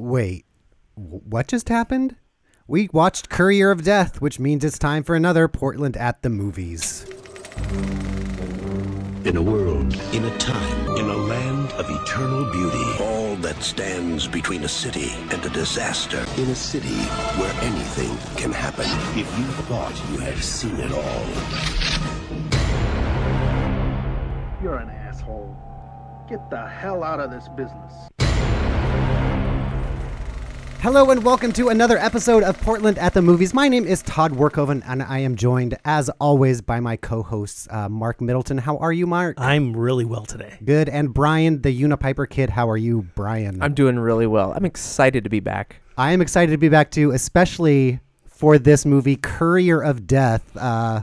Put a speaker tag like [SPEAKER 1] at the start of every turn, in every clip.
[SPEAKER 1] Wait, what just happened? We watched Courier of Death, which means it's time for another Portland at the movies.
[SPEAKER 2] In a world, in a time, in a land of eternal beauty. All that stands between a city and a disaster. In a city where anything can happen. If you thought you had seen it all,
[SPEAKER 3] You're an asshole. Get the hell out of this business.
[SPEAKER 1] Hello and welcome to another episode of Portland at the Movies. My name is Todd Workhoven, and I am joined, as always, by my co-hosts uh, Mark Middleton. How are you, Mark?
[SPEAKER 4] I'm really well today.
[SPEAKER 1] Good. And Brian, the Unipiper Kidd. How are you, Brian?
[SPEAKER 5] I'm doing really well. I'm excited to be back.
[SPEAKER 1] I am excited to be back too, especially for this movie, Courier of Death. Uh,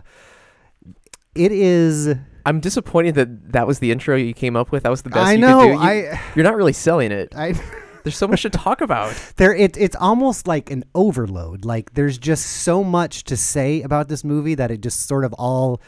[SPEAKER 1] it is.
[SPEAKER 5] I'm disappointed that that was the intro you came up with. That was the best
[SPEAKER 1] I
[SPEAKER 5] you
[SPEAKER 1] know.
[SPEAKER 5] could do. You,
[SPEAKER 1] I.
[SPEAKER 5] you're not really selling it.
[SPEAKER 1] I.
[SPEAKER 5] There's so much to talk about.
[SPEAKER 1] there it, it's almost like an overload like there's just so much to say about this movie that it just sort of all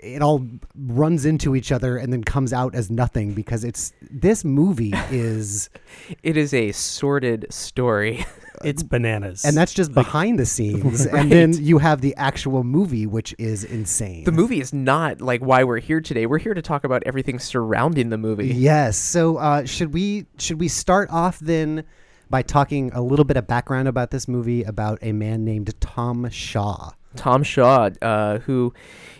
[SPEAKER 1] it all runs into each other and then comes out as nothing because it's this movie is
[SPEAKER 5] It is a sordid story.
[SPEAKER 4] It's bananas.
[SPEAKER 1] and that's just behind the scenes and then you have the actual movie which is insane
[SPEAKER 5] The movie is not like why we're here today. We're here to talk about everything surrounding the movie.
[SPEAKER 1] yes so uh, should we should we start off then by talking a little bit of background about this movie about a man named tom shaw
[SPEAKER 5] Tom Shaw, uh, who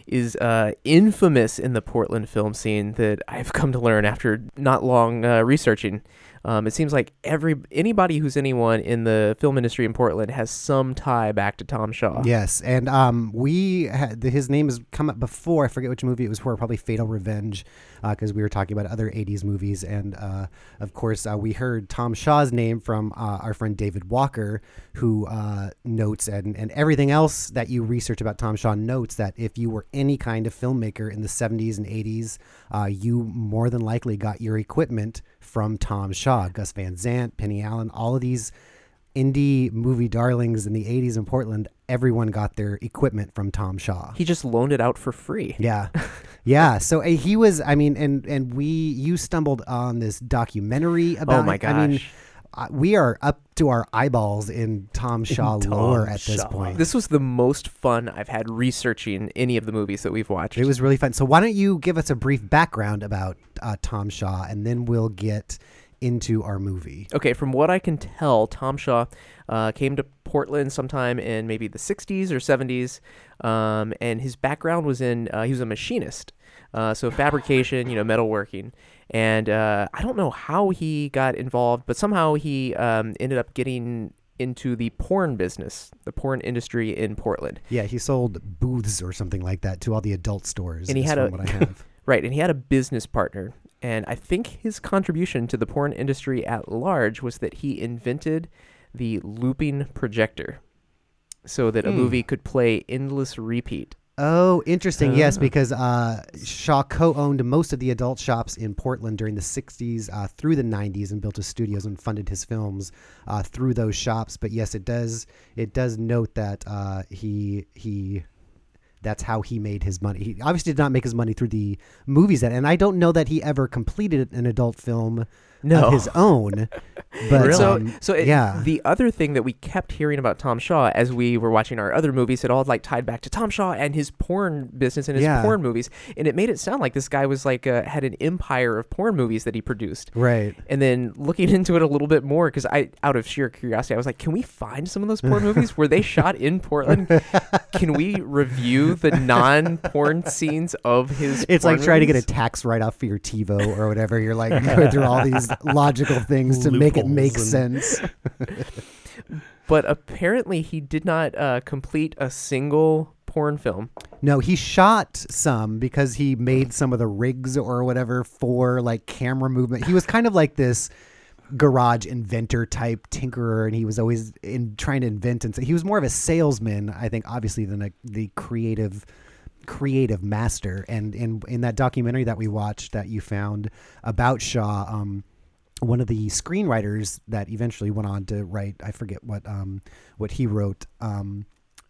[SPEAKER 5] is uh, infamous in the Portland film scene that I've come to learn after not long uh, researching. Um, it seems like every anybody who's anyone in the film industry in Portland has some tie back to Tom Shaw.
[SPEAKER 1] Yes, and um, we had his name has come up before. I forget which movie it was for. Probably Fatal Revenge, because we were talking about other '80s movies, and uh, of course uh, we heard Tom Shaw's name from uh, our friend David Walker, who uh, notes and and everything else that you research about Tom Shaw notes that if you were any kind of filmmaker in the '70s and '80s, uh, you more than likely got your equipment from Tom Shaw, Gus Van Sant, Penny Allen, all of these indie movie darlings in the 80s in Portland, everyone got their equipment from Tom Shaw.
[SPEAKER 5] He just loaned it out for free.
[SPEAKER 1] Yeah. Yeah, so uh, he was I mean and and we you stumbled on this documentary about
[SPEAKER 5] Oh my
[SPEAKER 1] I mean
[SPEAKER 5] gosh.
[SPEAKER 1] We are up to our eyeballs in Tom Shaw
[SPEAKER 4] Tom
[SPEAKER 1] lore at this
[SPEAKER 4] Shaw.
[SPEAKER 1] point.
[SPEAKER 5] This was the most fun I've had researching any of the movies that we've watched.
[SPEAKER 1] it was really fun. So why don't you give us a brief background about uh, Tom Shaw and then we'll get into our movie.
[SPEAKER 5] Okay, from what I can tell, Tom Shaw uh, came to Portland sometime in maybe the 60s or 70s, um, and his background was in uh, he was a machinist, uh, so fabrication, you know, metalworking. And uh, I don't know how he got involved, but somehow he um, ended up getting into the porn business, the porn industry in Portland.
[SPEAKER 1] Yeah, he sold booths or something like that to all the adult stores.
[SPEAKER 5] And he had a-
[SPEAKER 1] what I have.
[SPEAKER 5] Right, and he had a business partner. And I think his contribution to the porn industry at large was that he invented the looping projector so that a
[SPEAKER 1] Hmm.
[SPEAKER 5] movie could play endless repeat.
[SPEAKER 1] Oh, interesting. Yes,
[SPEAKER 5] Ah.
[SPEAKER 1] because uh, Shaw co-owned most of the adult shops in Portland during the '60s uh, through the '90s, and built his studios and funded his films uh, through those shops. But yes, it does it does note that uh, he he that's how he made his money. He obviously did not make his money through the movies, that, and I don't know that he ever completed an adult film
[SPEAKER 5] No.
[SPEAKER 1] of his own. But
[SPEAKER 5] so,
[SPEAKER 1] um,
[SPEAKER 5] so it,
[SPEAKER 1] yeah,
[SPEAKER 5] the other thing that we kept hearing about Tom Shaw as we were watching our other movies, it all like tied back to Tom Shaw and his porn business and his
[SPEAKER 1] Yeah.
[SPEAKER 5] porn movies, and it made it sound like this guy was like uh, had an empire of porn movies that he produced.
[SPEAKER 1] right.
[SPEAKER 5] And then looking into it a little bit more, because I, out of sheer curiosity, I was like, can we find some of those porn movies? Were they shot in Portland? Can we review the non-porn scenes of his?
[SPEAKER 1] It's
[SPEAKER 5] porn
[SPEAKER 1] like trying to get a tax write off for your TiVo or whatever. You're like going through all these logical things to make it make
[SPEAKER 4] Loopholes
[SPEAKER 1] sense.
[SPEAKER 5] But apparently, he did not uh, complete a single porn film.
[SPEAKER 1] No, he shot some because he made some of the rigs or whatever for like camera movement. He was kind of like this garage inventor type tinkerer, and he was always in trying to invent. And so he was more of a salesman, I think, obviously, than a, the creative creative master. And in in that documentary that we watched that you found about Shaw, um, one of the screenwriters that eventually went on to write, I forget what um, what he wrote, um,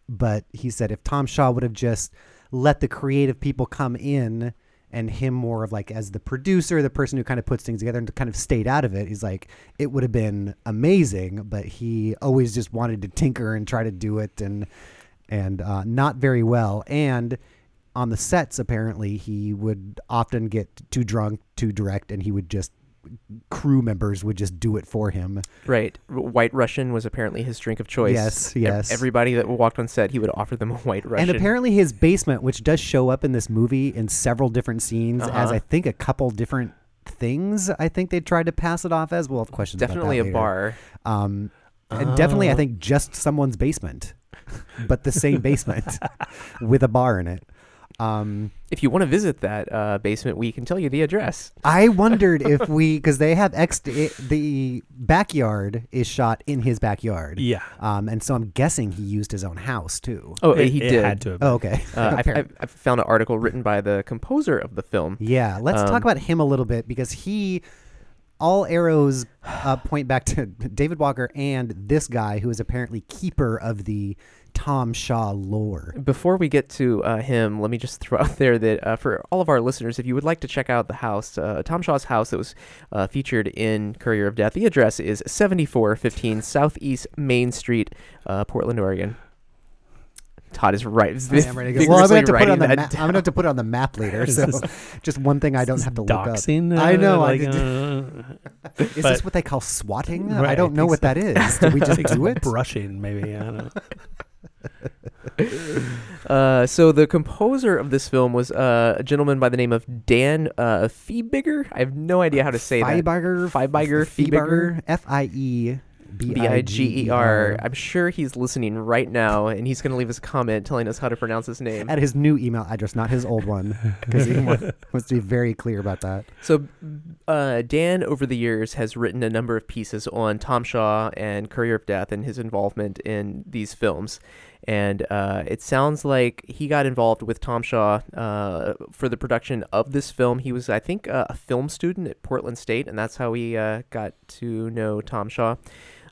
[SPEAKER 1] but he said if Tom Shaw would have just let the creative people come in and him more of like as the producer, the person who kind of puts things together and kind of stayed out of it. He's like, it would have been amazing, but he always just wanted to tinker and try to do it and and uh, not very well. And on the sets, apparently, he would often get too drunk to direct, and he would just crew members would just do it for him.
[SPEAKER 5] Right. White Russian was apparently his drink of choice.
[SPEAKER 1] Yes, yes.
[SPEAKER 5] Everybody that walked on set, he would offer them a White Russian.
[SPEAKER 1] And apparently, his basement, which does show up in this movie in several different scenes, as
[SPEAKER 5] Uh-huh.
[SPEAKER 1] I think a couple different things. I think they tried to pass it off as. We'll have questions. about
[SPEAKER 5] definitely a
[SPEAKER 1] later.
[SPEAKER 5] bar.
[SPEAKER 1] Um, and definitely, I
[SPEAKER 4] Oh.
[SPEAKER 1] think just someone's basement, but the same basement with a bar in it. Um,
[SPEAKER 5] If you want to visit that uh, basement, we can tell you the address.
[SPEAKER 1] I wondered if we, because they have ex, it, the backyard is shot in his backyard.
[SPEAKER 4] Yeah.
[SPEAKER 1] Um, and so I'm guessing he used his own house too.
[SPEAKER 5] Oh,
[SPEAKER 4] it,
[SPEAKER 5] he
[SPEAKER 4] it
[SPEAKER 5] did.
[SPEAKER 4] had to have
[SPEAKER 1] Oh, okay.
[SPEAKER 5] Uh, I,
[SPEAKER 1] Apparent-
[SPEAKER 5] I, I found an article written by the composer of the film.
[SPEAKER 1] Yeah, let's
[SPEAKER 5] Um,
[SPEAKER 1] talk about him a little bit because he, all arrows uh, point back to David Walker and this guy who is apparently keeper of the Tom Shaw lore.
[SPEAKER 5] Before we get to uh, him, let me just throw out there that uh, for all of our listeners, if you would like to check out the house, uh, Tom Shaw's house that was uh, featured in Courier of Death, the address is 7415 Southeast Main Street, uh, Portland, Oregon. Todd is right.
[SPEAKER 1] I am ready to go. Well, I'm gonna have to put it on the
[SPEAKER 5] that
[SPEAKER 1] map. I'm gonna have to put it on the map later. So
[SPEAKER 4] this-
[SPEAKER 1] just one thing I don't have to look up.
[SPEAKER 4] Doxing,
[SPEAKER 1] I
[SPEAKER 4] uh,
[SPEAKER 1] know, I
[SPEAKER 4] Like,
[SPEAKER 1] did-
[SPEAKER 4] uh,
[SPEAKER 1] Is
[SPEAKER 4] but-
[SPEAKER 1] this what they call swatting? I don't know what that is. Did we just do it?
[SPEAKER 4] Brushing, maybe. I don't know.
[SPEAKER 5] Uh, so the composer of this film was uh, a gentleman by the name of Dan uh, Fiebigger. I have no idea how to say that.
[SPEAKER 1] Feiberger,
[SPEAKER 5] Feiberger,
[SPEAKER 1] Feiberger, F I E B
[SPEAKER 5] B I G E R. I'm sure he's listening right now, and he's going to leave us a comment telling us how to pronounce his name.
[SPEAKER 1] At his new email address, not his old one, because he wants to be very clear about that.
[SPEAKER 5] So, uh, Dan, over the years, has written a number of pieces on Tom Shaw and Courier of Death and his involvement in these films. And uh, it sounds like he got involved with Tom Shaw uh, for the production of this film. He was, I think, uh, a film student at Portland State, and that's how he uh, got to know Tom Shaw.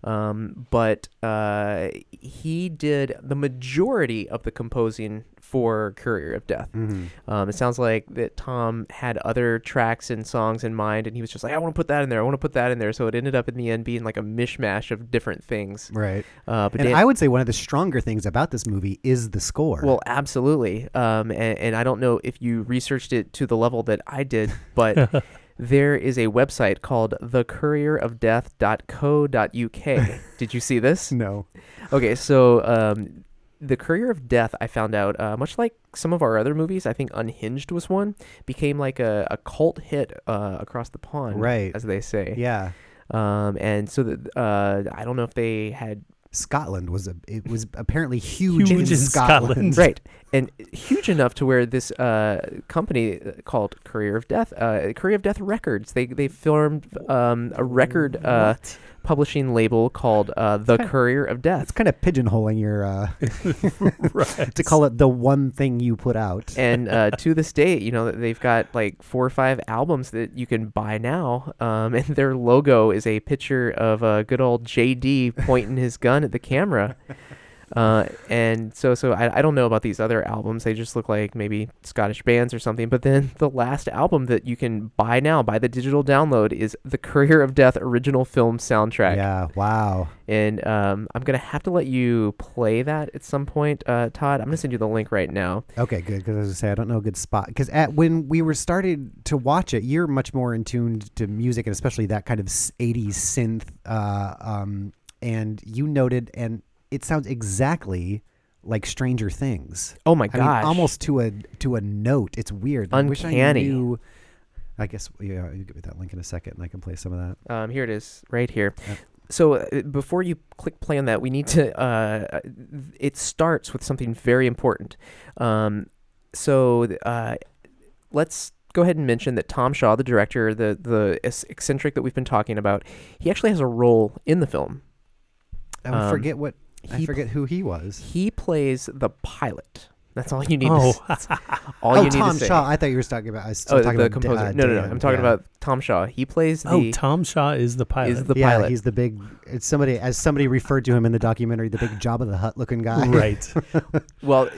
[SPEAKER 5] Um, but uh, he did the majority of the composing for Courier of Death. Um, it sounds like that Tom had other tracks and songs in mind, and he was just like, I want to put that in there. I want to put that in there. So it ended up in the end being like a mishmash of different things.
[SPEAKER 1] Right.
[SPEAKER 5] Uh, but
[SPEAKER 1] And
[SPEAKER 5] Dan-
[SPEAKER 1] I would say one of the stronger things about this movie is the score.
[SPEAKER 5] well, absolutely. Um, and, and I don't know if you researched it to the level that I did, but there is a website called thecourierofdeath.co.uk. Did you see this?
[SPEAKER 1] no.
[SPEAKER 5] Okay, so um, the Courier of Death, I found out, uh, much like some of our other movies, I think Unhinged was one, became like a, a cult hit uh, across the pond,
[SPEAKER 1] Right.
[SPEAKER 5] as they say.
[SPEAKER 1] Yeah.
[SPEAKER 5] Um, and so the, uh, I don't know if they had
[SPEAKER 1] Scotland was a it was apparently huge,
[SPEAKER 4] Huge
[SPEAKER 1] in,
[SPEAKER 4] in
[SPEAKER 1] Scotland.
[SPEAKER 4] Scotland.
[SPEAKER 5] right and huge enough to where this uh, company called Courier of Death, uh, Courier of Death Records, they they formed um, a record uh, publishing label called uh, The Courier of Death.
[SPEAKER 1] It's kind of pigeonholing your uh,
[SPEAKER 4] right.
[SPEAKER 1] to call it the one thing you put out.
[SPEAKER 5] and uh, to this day, you know, they've got like four or five albums that you can buy now. Um, and their logo is a picture of a good old JD pointing his gun at the camera. Uh, and so, so I, I don't know about these other albums. They just look like maybe Scottish bands or something. But then the last album that you can buy now, buy the digital download, is the Courier of Death original film soundtrack.
[SPEAKER 1] Yeah. Wow.
[SPEAKER 5] And um, I'm gonna have to let you play that at some point, uh, Todd. I'm gonna send you the link right now.
[SPEAKER 1] Okay, good. Because as I say, I don't know a good spot. Because at when we were started to watch it, you're much more in tune to music and especially that kind of '80s synth. Uh, um, and you noted, and it sounds exactly like Stranger Things.
[SPEAKER 5] Oh my
[SPEAKER 1] I mean,
[SPEAKER 5] gosh!
[SPEAKER 1] almost to a to a note. It's weird. I wish I
[SPEAKER 5] Uncanny.
[SPEAKER 1] knew- I guess yeah. You give me that link in a second, and I can play some of that.
[SPEAKER 5] Um, here it is, right here.
[SPEAKER 1] Yep.
[SPEAKER 5] So uh, before you click play on that, we need to. Uh, it starts with something very important. Um, so uh, let's go ahead and mention that Tom Shaw, the director, the the eccentric that we've been talking about, he actually has a role in the film.
[SPEAKER 1] I
[SPEAKER 5] Um,
[SPEAKER 1] forget what I
[SPEAKER 5] he
[SPEAKER 1] forget who he was.
[SPEAKER 5] He plays the pilot That's all you need.
[SPEAKER 4] Oh.
[SPEAKER 5] To, that's all
[SPEAKER 1] oh,
[SPEAKER 5] you need
[SPEAKER 1] Tom
[SPEAKER 5] to say.
[SPEAKER 1] Shaw. I thought you were talking about. I was still
[SPEAKER 5] Oh,
[SPEAKER 1] talking
[SPEAKER 5] the
[SPEAKER 1] about
[SPEAKER 5] composer.
[SPEAKER 1] uh,
[SPEAKER 5] no, no, no.
[SPEAKER 1] Dan,
[SPEAKER 5] I'm talking
[SPEAKER 1] yeah.
[SPEAKER 5] about Tom Shaw. He plays the
[SPEAKER 4] oh, Tom Shaw is the pilot.
[SPEAKER 5] is the
[SPEAKER 1] yeah,
[SPEAKER 5] pilot.
[SPEAKER 1] he's the big. It's somebody as somebody referred to him in the documentary, the big Jabba the Hutt looking guy.
[SPEAKER 4] right.
[SPEAKER 5] Well,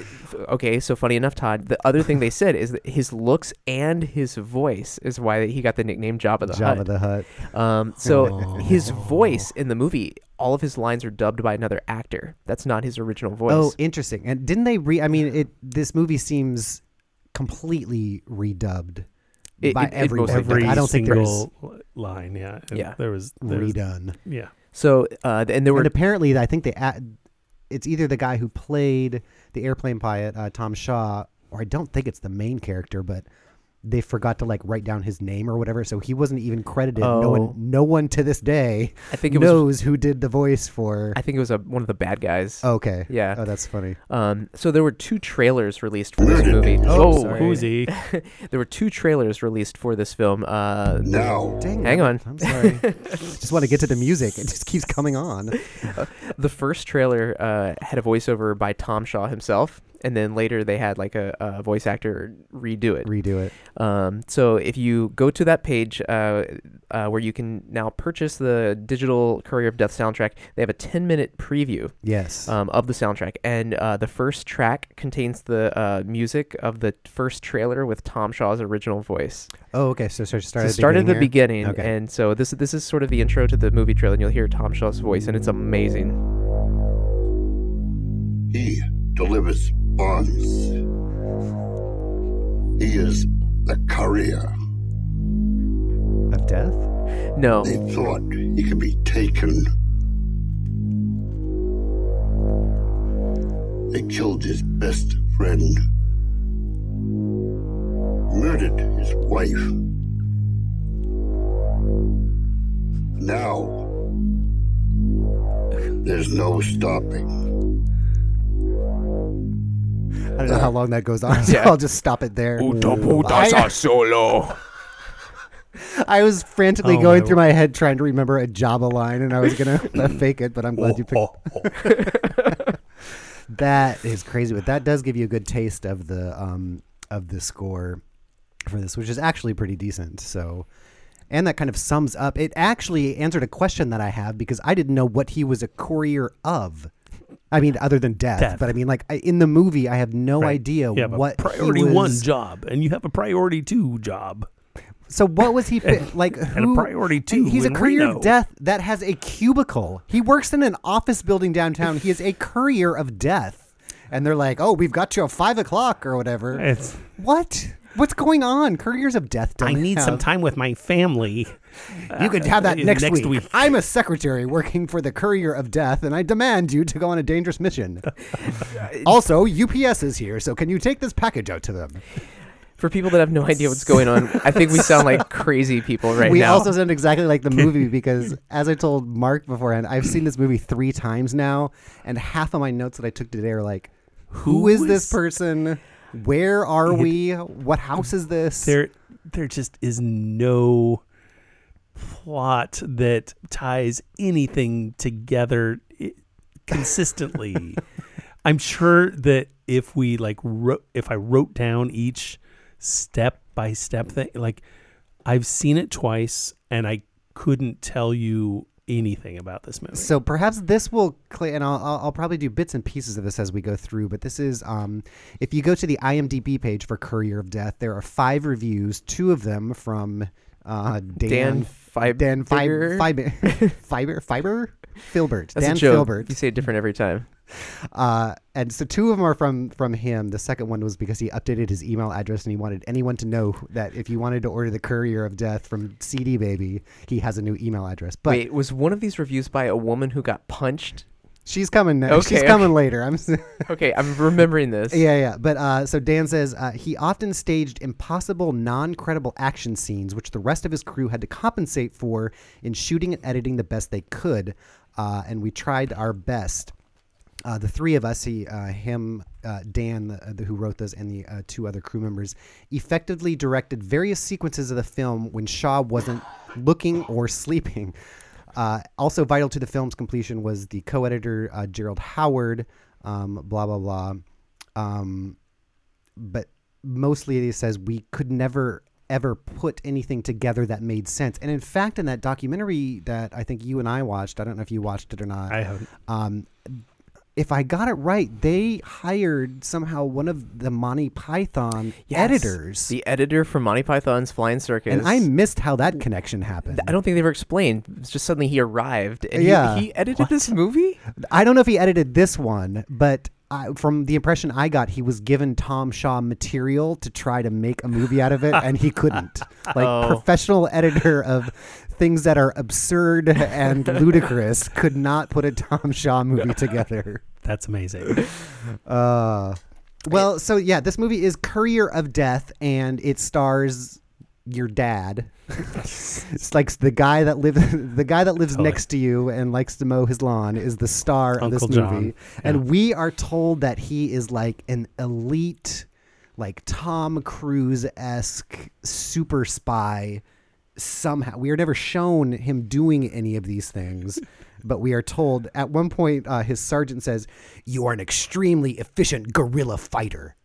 [SPEAKER 5] okay. So funny enough, Todd. The other thing they said is that his looks and his voice is why he got the nickname Jabba the Hutt.
[SPEAKER 1] Job of the Hut.
[SPEAKER 5] Um, so
[SPEAKER 4] Oh.
[SPEAKER 5] his voice in the movie, all of his lines are dubbed by another actor. That's not his original voice.
[SPEAKER 1] Oh, interesting. And didn't they re? I mean, it. This movie seems completely redubbed
[SPEAKER 5] It-
[SPEAKER 1] by
[SPEAKER 5] it- it
[SPEAKER 1] everyone.
[SPEAKER 4] Every
[SPEAKER 1] I don't think there's
[SPEAKER 4] single line, yeah.
[SPEAKER 5] Yeah.
[SPEAKER 4] There was, there was
[SPEAKER 1] redone.
[SPEAKER 4] yeah.
[SPEAKER 5] so uh, and there were
[SPEAKER 1] and apparently, I think they. Add, it's either the guy who played the airplane pilot, uh, Tom Shaw, or I don't think it's the main character, but they forgot to like write down his name or whatever, so he wasn't even credited. No
[SPEAKER 5] Oh.
[SPEAKER 1] one, no one to this day
[SPEAKER 5] I think it was
[SPEAKER 1] knows who did the voice for.
[SPEAKER 5] I think it was a, one of the bad guys.
[SPEAKER 1] okay,
[SPEAKER 5] Yeah.
[SPEAKER 1] Oh, that's funny.
[SPEAKER 5] Um, so there were two trailers released for this movie.
[SPEAKER 1] Oh,
[SPEAKER 5] Oh.
[SPEAKER 4] Who's he?
[SPEAKER 5] there were two trailers released for this film. Uh,
[SPEAKER 2] Now,
[SPEAKER 1] Dang,
[SPEAKER 5] Hang on.
[SPEAKER 1] I'm sorry. just want to get to the music. It just keeps coming on.
[SPEAKER 5] the first trailer uh, had a voiceover by Tom Shaw himself, and then later they had like a, a voice actor redo it.
[SPEAKER 1] Redo it.
[SPEAKER 5] Um, so if you go to that page uh, uh, where you can now purchase the digital Courier of Death soundtrack, they have a 10 minute preview
[SPEAKER 1] Yes.
[SPEAKER 5] um, of the soundtrack. And uh, the first track contains the uh, music of the first trailer with Tom Shaw's original voice.
[SPEAKER 1] oh, okay. So, so start
[SPEAKER 5] So
[SPEAKER 1] at the
[SPEAKER 5] start at the
[SPEAKER 1] beginning
[SPEAKER 5] beginning,
[SPEAKER 1] Okay.
[SPEAKER 5] and so this this is sort of the intro to the movie trailer, and you'll hear Tom Shaw's voice, and it's amazing.
[SPEAKER 2] he delivers bonds. He is the courier.
[SPEAKER 1] of death.
[SPEAKER 5] No,
[SPEAKER 2] They thought he could be taken. They killed his best friend. Murdered his wife. Now, there's no stopping.
[SPEAKER 1] I don't know how long that goes on, so
[SPEAKER 5] Yeah.
[SPEAKER 1] I'll just stop it there. I,
[SPEAKER 5] solo.
[SPEAKER 1] I was frantically
[SPEAKER 4] Oh,
[SPEAKER 1] going
[SPEAKER 4] my
[SPEAKER 1] through my head trying to remember a Jabba line, and I was gonna fake it, but I'm glad you picked. That is crazy, but that does give you a good taste of the um of the score for this, which is actually pretty decent. So, and that kind of sums up. It actually answered a question that I have because I didn't know what he was a courier of. I mean, other than death,
[SPEAKER 4] Death.
[SPEAKER 1] but I mean, like I, in the movie, I have no
[SPEAKER 4] Right.
[SPEAKER 1] idea
[SPEAKER 4] You have
[SPEAKER 1] what
[SPEAKER 4] priority one job, and you have a priority two job.
[SPEAKER 1] So what was he fi- like?
[SPEAKER 4] a priority two
[SPEAKER 1] He's a courier
[SPEAKER 4] Reno.
[SPEAKER 1] of death that has a cubicle. He works in an office building downtown. He is a courier of death, and they're like, "Oh, we've got you at five o'clock or whatever."
[SPEAKER 4] It's
[SPEAKER 1] what? What's going on? Couriers of death.
[SPEAKER 4] I
[SPEAKER 1] don't
[SPEAKER 4] need some time with my family.
[SPEAKER 1] You could have that
[SPEAKER 4] uh,
[SPEAKER 1] next,
[SPEAKER 4] next
[SPEAKER 1] week.
[SPEAKER 4] week.
[SPEAKER 1] I'm a secretary working for the Courier of Death, and I demand you to go on a dangerous mission. also, UPS is here, so can you take this package out to them?
[SPEAKER 5] For people that have no idea what's going on, I think we sound like crazy people right
[SPEAKER 1] we
[SPEAKER 5] now.
[SPEAKER 1] We also sound exactly like the movie because, as I told Mark beforehand, I've seen this movie three times now, and half of my notes that I took today are like, "Who
[SPEAKER 4] Who
[SPEAKER 1] is this
[SPEAKER 4] is-
[SPEAKER 1] person? Where are we? What house is this?"
[SPEAKER 4] There, there just is no plot that ties anything together consistently. I'm sure that if we like wrote, if I wrote down each step by step thing, like I've seen it twice and I couldn't tell you anything about this movie.
[SPEAKER 1] So perhaps this will clear, and I'll, I'll, probably do bits and pieces of this as we go through. But this is, um, if you go to the IMDb page for Courier of Death, there are five reviews. Two of them from uh, Dan,
[SPEAKER 5] Dan Fib-
[SPEAKER 1] Dan
[SPEAKER 5] Figure?
[SPEAKER 1] Fiber, Fiber, Fiber, Filbert,
[SPEAKER 5] That's
[SPEAKER 1] Dan
[SPEAKER 5] a joke.
[SPEAKER 1] Filbert.
[SPEAKER 5] You say it different every time.
[SPEAKER 1] Uh, and so two of them are from from him. The second one was because he updated his email address and he wanted anyone to know that if you wanted to order the Courier of Death from CD Baby, he has a new email address. But
[SPEAKER 5] Wait, was one of these reviews by a woman who got punched?
[SPEAKER 1] she's coming. Next.
[SPEAKER 5] Okay,
[SPEAKER 1] she's coming later. I'm.
[SPEAKER 5] Okay, I'm remembering this.
[SPEAKER 1] Yeah, yeah. But uh, so Dan says uh, he often staged impossible, non credible action scenes, which the rest of his crew had to compensate for in shooting and editing the best they could. Uh, and we tried our best. Uh, the three of us, he, uh, him, uh, Dan, the, the, who wrote this, and the uh, two other crew members, effectively directed various sequences of the film when Shaw wasn't looking or sleeping. Uh, also vital to the film's completion was the co-editor uh, Gerald Howard. Um, blah blah blah. Um, but mostly he says we could never ever put anything together that made sense. And in fact, in that documentary that I think you and I watched, I don't know if you watched it or not.
[SPEAKER 4] I haven't.
[SPEAKER 1] Um, if I got it right, they hired somehow one of the Monty Python
[SPEAKER 5] Yes.
[SPEAKER 1] editors.
[SPEAKER 5] The editor from Monty Python's Flying Circus.
[SPEAKER 1] and I missed how that connection happened.
[SPEAKER 5] I don't think they ever explained. It's just suddenly he arrived and
[SPEAKER 1] Yeah.
[SPEAKER 5] he, edited this movie.
[SPEAKER 1] I don't know if he edited this one, but I, from the impression I got, he was given Tom Shaw material to try to make a movie out of it, and he couldn't. Like
[SPEAKER 5] Oh.
[SPEAKER 1] professional editor of things that are absurd and ludicrous could not put a Tom Shaw movie together.
[SPEAKER 4] That's amazing.
[SPEAKER 1] Uh, well, so yeah, this movie is Courier of Death, and it stars your dad. it's like the guy that lives the guy that lives
[SPEAKER 4] Totally.
[SPEAKER 1] next to you and likes to mow his lawn is the star of this
[SPEAKER 4] Uncle
[SPEAKER 1] movie, and we are told that he is like an elite, like Tom Cruise esque super spy. Somehow, we are never shown him doing any of these things, but we are told at one point uh, his sergeant says, "You are an extremely efficient guerrilla fighter."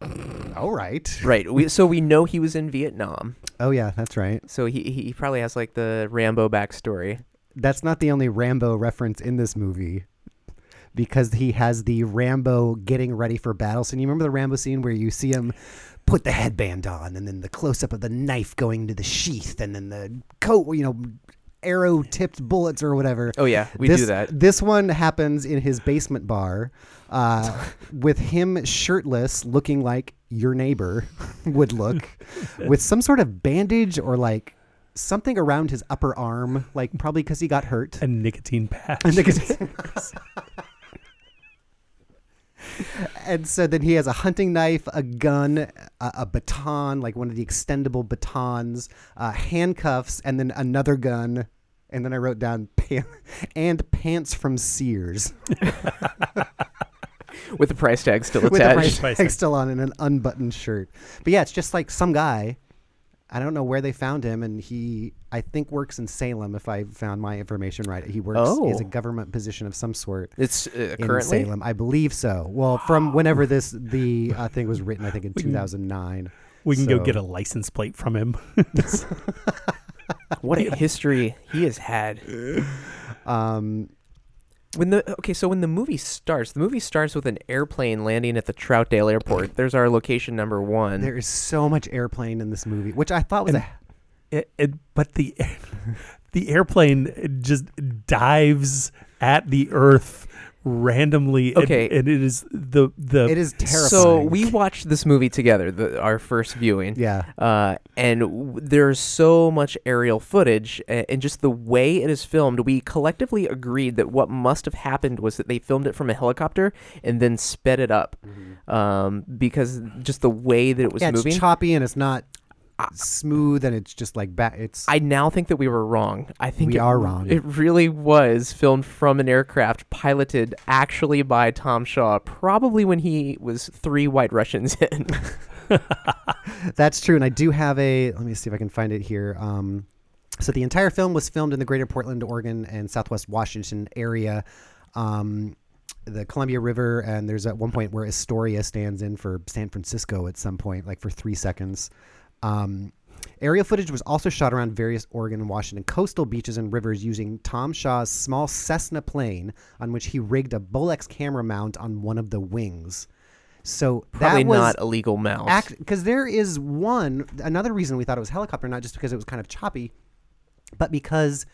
[SPEAKER 1] All right.
[SPEAKER 5] Right. We, so we know he was in Vietnam.
[SPEAKER 1] Oh yeah, that's right.
[SPEAKER 5] So he he probably has like the Rambo backstory.
[SPEAKER 1] That's not the only Rambo reference in this movie. Because he has the Rambo getting ready for battle scene. You remember the Rambo scene where you see him put the headband on and then the close up of the knife going to the sheath and then the coat, you know, arrow tipped bullets or whatever.
[SPEAKER 5] Oh yeah, we
[SPEAKER 1] this,
[SPEAKER 5] do that.
[SPEAKER 1] This one happens in his basement bar uh, with him shirtless, looking like your neighbor would look, with some sort of bandage or like something around his upper arm, like probably because he got hurt.
[SPEAKER 4] A nicotine patch.
[SPEAKER 1] and so then he has a hunting knife, a gun, a, a baton, like one of the extendable batons, uh, handcuffs, and then another gun. And then I wrote down pan- and pants from Sears
[SPEAKER 5] With the price tag still
[SPEAKER 1] with the
[SPEAKER 5] attached.
[SPEAKER 1] price
[SPEAKER 4] Price
[SPEAKER 1] tag
[SPEAKER 4] tag.
[SPEAKER 1] still on and an unbuttoned shirt. But yeah, it's just like some guy. I don't know where they found him, and he I think works in Salem. If I found my information right, he works. He has a
[SPEAKER 5] Oh.
[SPEAKER 1] government position of some sort.
[SPEAKER 5] It's uh,
[SPEAKER 1] in
[SPEAKER 5] currently.
[SPEAKER 1] Salem. I believe so. Well, from whenever this the uh, thing was written, I think in 2009.
[SPEAKER 4] we can go get a license plate from him.
[SPEAKER 5] What a history he has had.
[SPEAKER 1] Um,
[SPEAKER 5] When the okay, so when the movie starts, the movie starts with an airplane landing at the Troutdale Airport. There's our location number one.
[SPEAKER 1] there is so much airplane in this movie, which I thought was
[SPEAKER 4] And-
[SPEAKER 1] a
[SPEAKER 4] It, it, but the the airplane just dives at the earth randomly. and-
[SPEAKER 5] Okay.
[SPEAKER 4] and, it is the the
[SPEAKER 1] it is terrifying.
[SPEAKER 5] so we watched this movie together, the, our first viewing.
[SPEAKER 1] yeah.
[SPEAKER 5] Uh, and w- there's so much aerial footage, a- and just the way it is filmed, we collectively agreed that what must have happened was that they filmed it from a helicopter and then sped it up, um, because just the way that it was
[SPEAKER 1] yeah,
[SPEAKER 5] moving.
[SPEAKER 1] it's choppy and it's not smooth and it's just like back. It's
[SPEAKER 5] I now think that we were wrong. I think
[SPEAKER 1] We
[SPEAKER 5] it,
[SPEAKER 1] are wrong.
[SPEAKER 5] It really was filmed from an aircraft piloted actually by Tom Shaw, probably when he was three White Russians in.
[SPEAKER 1] That's true, and I do have a. Let me see if I can find it here. Um, so the entire film was filmed in the Greater Portland, Oregon, and Southwest Washington area. Um, the Columbia River, and there's at one point where Astoria stands in for San Francisco at some point, like for three seconds. Um, aerial footage was also shot around various Oregon and Washington coastal beaches and rivers using Tom Shaw's small Cessna plane, on which he rigged a Bolex camera mount on one of the wings. So
[SPEAKER 5] probably
[SPEAKER 1] that was
[SPEAKER 5] not a legal mount.
[SPEAKER 1] because there is one another reason we thought it was helicopter, not just because it was kind of choppy, but because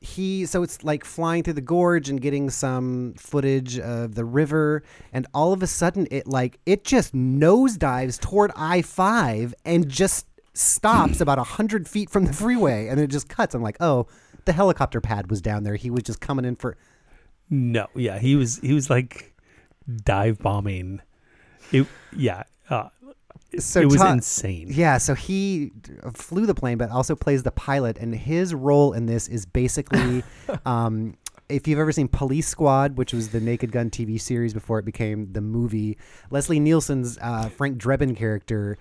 [SPEAKER 1] he so it's like flying through the gorge and getting some footage of the river and all of a sudden it like it just nosedives toward i5 and just stops about 100 feet from the freeway and it just cuts i'm like oh the helicopter pad was down there he was just coming in for
[SPEAKER 4] no, yeah, he was he was like dive bombing. It yeah, uh,
[SPEAKER 1] So
[SPEAKER 4] it was
[SPEAKER 1] Ta-
[SPEAKER 4] insane.
[SPEAKER 1] Yeah, so he flew the plane, but also plays the pilot, and his role in this is basically, um, if you've ever seen Police Squad, which was the Naked Gun TV series before it became the movie, Leslie Nielsen's uh, Frank Drebin character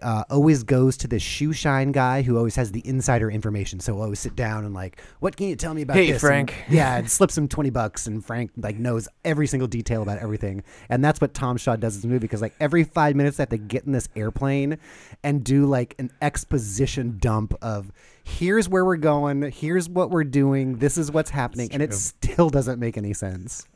[SPEAKER 1] uh, always goes to the shoe shine guy who always has the insider information. So we'll always sit down and like, what can you tell me about
[SPEAKER 5] Hey,
[SPEAKER 1] this? And-
[SPEAKER 5] Frank.
[SPEAKER 1] yeah, and slips him twenty bucks, and Frank like knows every single detail about everything. And that's what Tom Shaw does in this movie because like every five minutes they have to get in this airplane and do like an exposition dump of here's where we're going, here's what we're doing, this is what's happening, and it still doesn't make any sense.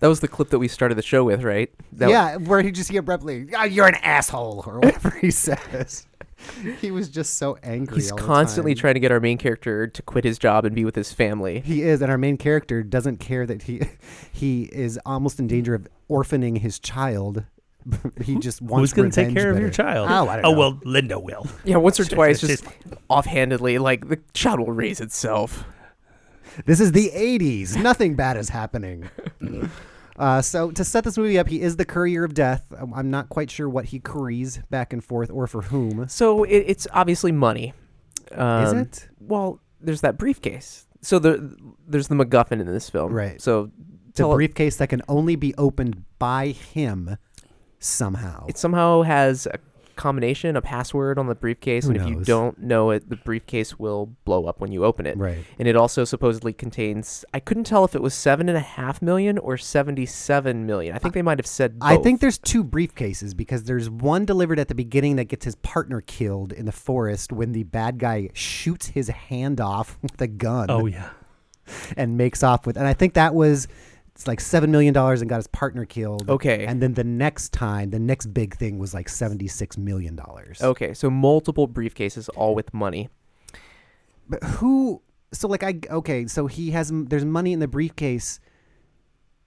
[SPEAKER 5] That was the clip that we started the show with, right? That
[SPEAKER 1] yeah, where he just he abruptly, "Ah, you're an asshole, or whatever he says. he was just so angry.
[SPEAKER 5] He's
[SPEAKER 1] all the
[SPEAKER 5] constantly
[SPEAKER 1] time.
[SPEAKER 5] trying to get our main character to quit his job and be with his family.
[SPEAKER 1] He is, and our main character doesn't care that he he is almost in danger of orphaning his child. he just wants
[SPEAKER 4] Who's going to take
[SPEAKER 1] revenge
[SPEAKER 4] care of your child?
[SPEAKER 1] Oh, I don't know.
[SPEAKER 4] well, Linda will.
[SPEAKER 5] Yeah, once or twice, just offhandedly, like the child will raise itself.
[SPEAKER 1] This is the 80s. Nothing bad is happening. Uh, so to set this movie up, he is the courier of death. Um, I'm not quite sure what he curries back and forth or for whom.
[SPEAKER 5] So it, it's obviously money. Um,
[SPEAKER 1] is it?
[SPEAKER 5] Well, there's that briefcase. So the, there's the MacGuffin in this film.
[SPEAKER 1] Right.
[SPEAKER 5] So
[SPEAKER 1] The briefcase that can only be opened by him somehow.
[SPEAKER 5] it somehow has a combination, a password on the briefcase,
[SPEAKER 1] Who
[SPEAKER 5] and if you
[SPEAKER 1] knows?
[SPEAKER 5] don't know it, the briefcase will blow up when you open it.
[SPEAKER 1] right.
[SPEAKER 5] And it also supposedly contains. I couldn't tell if it was seven and a half million or seventy-seven million. I think they might have said.
[SPEAKER 1] I
[SPEAKER 5] both.
[SPEAKER 1] think there's two briefcases because there's one delivered at the beginning that gets his partner killed in the forest when the bad guy shoots his hand off with a gun
[SPEAKER 4] Oh yeah.
[SPEAKER 1] and makes off with. And I think that was it's like seven million dollars and got his partner killed.
[SPEAKER 5] Okay.
[SPEAKER 1] And then the next time, the next big thing was like seventy six million dollars.
[SPEAKER 5] Okay, so multiple briefcases, all with money.
[SPEAKER 1] But who? So like I okay. So he has there's money in the briefcase.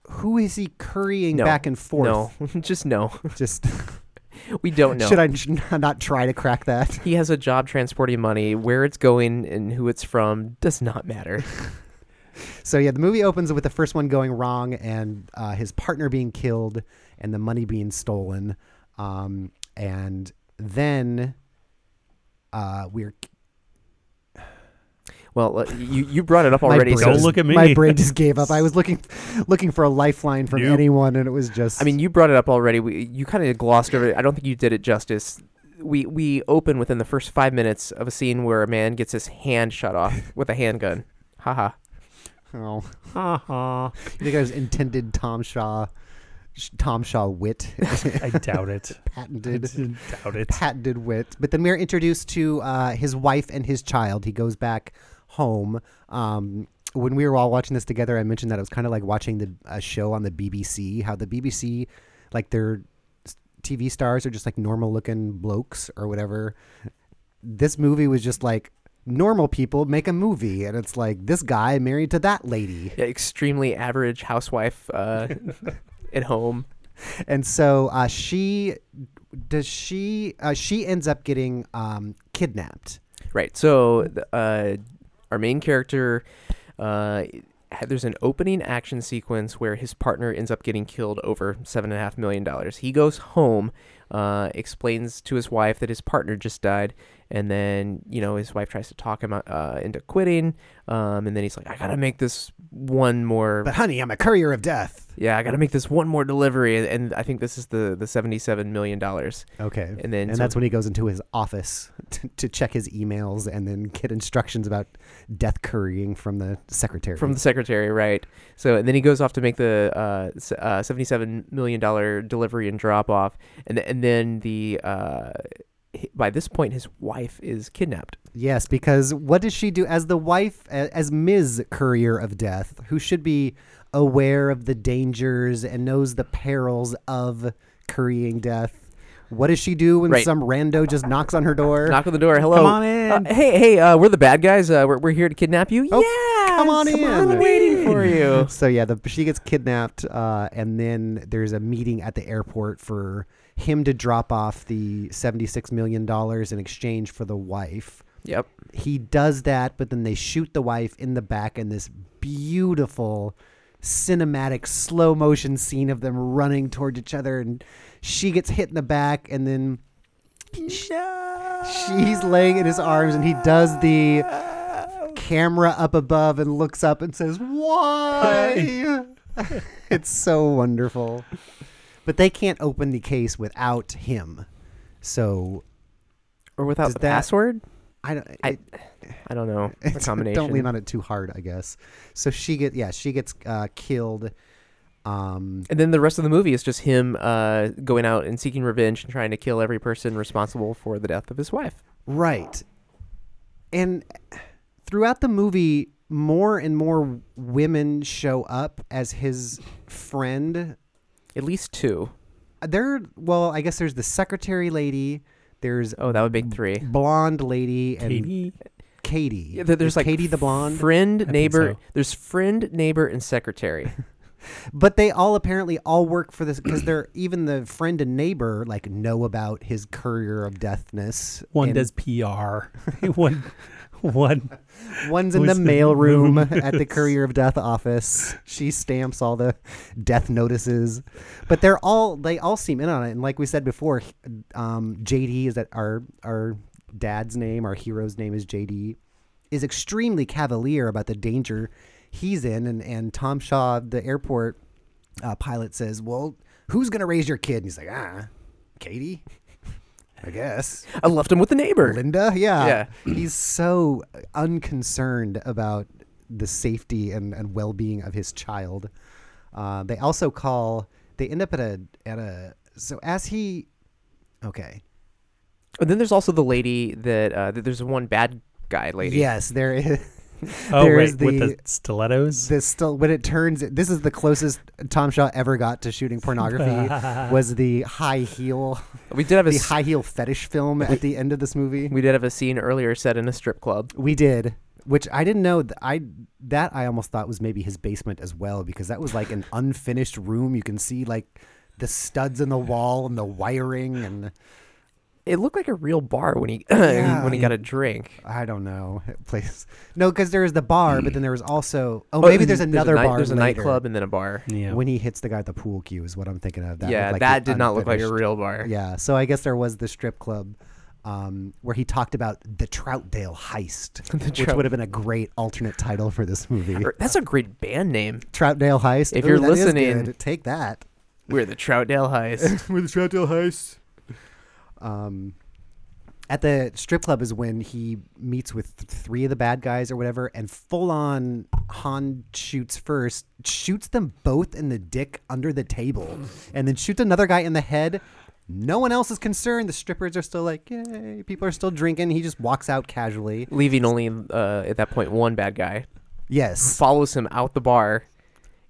[SPEAKER 1] Who is he currying
[SPEAKER 5] No.
[SPEAKER 1] back and forth?
[SPEAKER 5] No, just no.
[SPEAKER 1] Just
[SPEAKER 5] We don't know.
[SPEAKER 1] should I not try to crack that?
[SPEAKER 5] He has a job transporting money. Where it's going and who it's from does not matter.
[SPEAKER 1] So yeah, the movie opens with the first one going wrong and uh, his partner being killed and the money being stolen, um, and then uh, we're
[SPEAKER 5] Well, uh, you you brought it up already.
[SPEAKER 1] brain
[SPEAKER 4] Don't
[SPEAKER 1] just-
[SPEAKER 4] look at me.
[SPEAKER 1] My brain just gave up. I was looking looking for a lifeline from
[SPEAKER 4] Nope.
[SPEAKER 1] anyone, and it was just.
[SPEAKER 5] I mean, you brought it up already. We, you kind of glossed over it. I don't think you did it justice. We we open within the first five minutes of a scene where a man gets his hand shut off with a handgun. Haha.
[SPEAKER 1] Oh,
[SPEAKER 4] Uh-huh.
[SPEAKER 1] you think I was intended Tom Shaw, Tom Shaw wit,
[SPEAKER 4] I doubt it. I
[SPEAKER 1] patented.
[SPEAKER 4] doubt it.
[SPEAKER 1] patented wit. But then we're introduced to uh, his wife and his child. He goes back home. Um, when we were all watching this together, I mentioned that it was kind of like watching the a show on the BBC. How the BBC, like their TV stars, are just like normal looking blokes or whatever. This movie was just like normal people make a movie, and it's like this guy married to that lady.
[SPEAKER 5] Yeah, extremely average housewife uh, at home.
[SPEAKER 1] and so uh, she does she uh, she ends up getting um, kidnapped.
[SPEAKER 5] Right. So uh, our main character, uh, there's an opening action sequence where his partner ends up getting killed over seven and a half million dollars. He goes home, uh, explains to his wife that his partner just died, and then you know his wife tries to talk him uh, into quitting, um, and then he's like, I gotta make this one more.
[SPEAKER 1] But honey, I'm a courier of death.
[SPEAKER 5] yeah, I gotta make this one more delivery, and, and I think this is the the seventy seven million dollars.
[SPEAKER 1] Okay.
[SPEAKER 5] And then
[SPEAKER 1] and
[SPEAKER 5] so-
[SPEAKER 1] that's when he goes into his office to, to check his emails and then get instructions about death currying from the secretary.
[SPEAKER 5] from the secretary, right? So and then he goes off to make the uh, uh, seventy-seven million dollar delivery and drop off, and th- and then the uh, by this point his wife is kidnapped.
[SPEAKER 1] yes, because what does she do as the wife, as Ms. Courier of Death, who should be aware of the dangers and knows the perils of currying death? What does she do when
[SPEAKER 5] Right.
[SPEAKER 1] some rando just knocks on her door?
[SPEAKER 5] Knock on the door. Hello.
[SPEAKER 4] Come on in.
[SPEAKER 5] Uh, hey, hey, uh, we're the bad guys. Uh, we're, we're here to kidnap you.
[SPEAKER 1] Oh,
[SPEAKER 5] yeah,
[SPEAKER 1] come on in.
[SPEAKER 5] I'm waiting for you.
[SPEAKER 1] So yeah, the, she gets kidnapped, uh, and then there's a meeting at the airport for him to drop off the seventy-six million dollars in exchange for the wife.
[SPEAKER 5] Yep.
[SPEAKER 1] He does that, but then they shoot the wife in the back in this beautiful cinematic slow motion scene of them running towards each other, and she gets hit in the back, and then she's laying in his arms, and he does the camera up above and looks up and says, "Why?" it's so wonderful. But they can't open the case without him. So
[SPEAKER 5] or without the
[SPEAKER 1] that-
[SPEAKER 5] password.
[SPEAKER 1] I don't.
[SPEAKER 5] I-
[SPEAKER 1] it-
[SPEAKER 5] I don't know. The combination.
[SPEAKER 1] Don't lean on it too hard, I guess. So she get yeah, she gets uh, killed. Um,
[SPEAKER 5] And then the rest of the movie is just him uh, going out and seeking revenge and trying to kill every person responsible for the death of his wife.
[SPEAKER 1] right. And throughout the movie, more and more women show up as his friend.
[SPEAKER 5] At least two.
[SPEAKER 1] Uh, there, well, I guess there's the secretary lady. There's
[SPEAKER 5] Oh, that would make three.
[SPEAKER 1] blonde lady and
[SPEAKER 4] Katie.
[SPEAKER 1] Katie.
[SPEAKER 5] Yeah, there- there's
[SPEAKER 1] Is
[SPEAKER 5] like
[SPEAKER 1] Katie the blonde.
[SPEAKER 5] friend,
[SPEAKER 4] think
[SPEAKER 5] neighbor.
[SPEAKER 4] so.
[SPEAKER 5] There's friend, neighbor, and secretary.
[SPEAKER 1] But they all apparently all work for this because they're even the friend and neighbor like know about his courier of deathness.
[SPEAKER 4] One
[SPEAKER 1] and
[SPEAKER 4] does PR. one, one.
[SPEAKER 1] One's in the
[SPEAKER 4] was the
[SPEAKER 1] room
[SPEAKER 4] room.
[SPEAKER 1] at the courier of death office. She stamps all the death notices, but they're all they all seem in on it. And like we said before, um, JD is that our our dad's name, our hero's name is JD, is extremely cavalier about the danger he's in. And and Tom Shaw, the airport uh, pilot, says, "Well, who's gonna raise your kid?" And he's like, "Ah, Katie." I guess.
[SPEAKER 5] I left him with the neighbor.
[SPEAKER 1] Linda, yeah.
[SPEAKER 5] Yeah.
[SPEAKER 1] He's so unconcerned about the safety and, and well being of his child. Uh, they also call they end up at a at a so as he okay.
[SPEAKER 5] And then there's also the lady that uh, that there's one bad guy lady.
[SPEAKER 1] Yes, there is
[SPEAKER 4] Oh,
[SPEAKER 1] There
[SPEAKER 4] right.
[SPEAKER 1] is
[SPEAKER 4] with
[SPEAKER 1] the-
[SPEAKER 4] the stilettos.
[SPEAKER 1] this still when it turns this is the closest Tom Shaw ever got to shooting pornography was the high heel
[SPEAKER 5] We did have a
[SPEAKER 1] the
[SPEAKER 5] s-
[SPEAKER 1] high heel fetish film at the end of this movie.
[SPEAKER 5] we did have a scene earlier set in a strip club.
[SPEAKER 1] We did, which I didn't know. th- I that I almost thought was maybe his basement as well because that was like an unfinished room. You can see like the studs in the wall and the wiring, and
[SPEAKER 5] It looked like a real bar when he
[SPEAKER 1] Yeah.
[SPEAKER 5] when he got a drink.
[SPEAKER 1] I don't know place. No, because there was the bar, but then there was also oh
[SPEAKER 5] Oh,
[SPEAKER 1] maybe there's
[SPEAKER 5] a
[SPEAKER 1] another
[SPEAKER 5] night-
[SPEAKER 1] bar.
[SPEAKER 5] There's a
[SPEAKER 1] later.
[SPEAKER 5] nightclub and then a bar.
[SPEAKER 4] yeah.
[SPEAKER 1] when he hits the guy at the pool cue is what I'm thinking of. That
[SPEAKER 5] yeah,
[SPEAKER 1] like
[SPEAKER 5] that
[SPEAKER 1] the
[SPEAKER 5] did not look like a real bar.
[SPEAKER 1] Yeah, so I guess there was the strip club. Um, where he talked about the Troutdale heist,
[SPEAKER 5] The
[SPEAKER 1] which
[SPEAKER 5] Trout-
[SPEAKER 1] would have been a great alternate title for this movie.
[SPEAKER 5] That's a great band name.
[SPEAKER 1] Troutdale heist.
[SPEAKER 5] If
[SPEAKER 1] Ooh,
[SPEAKER 5] you're listening-
[SPEAKER 1] take that.
[SPEAKER 5] We're the Troutdale Heist.
[SPEAKER 1] We're the Troutdale heist. Um, at the strip club is when he meets with th- three of the bad guys or whatever, and full on Han shoots first, shoots them both in the dick under the table, and then shoots another guy in the head. No one else is concerned. The strippers are still like, yay. People are still drinking. He just walks out casually.
[SPEAKER 5] Leaving only uh, at that point one bad guy
[SPEAKER 1] Yes.
[SPEAKER 5] follows him out the bar,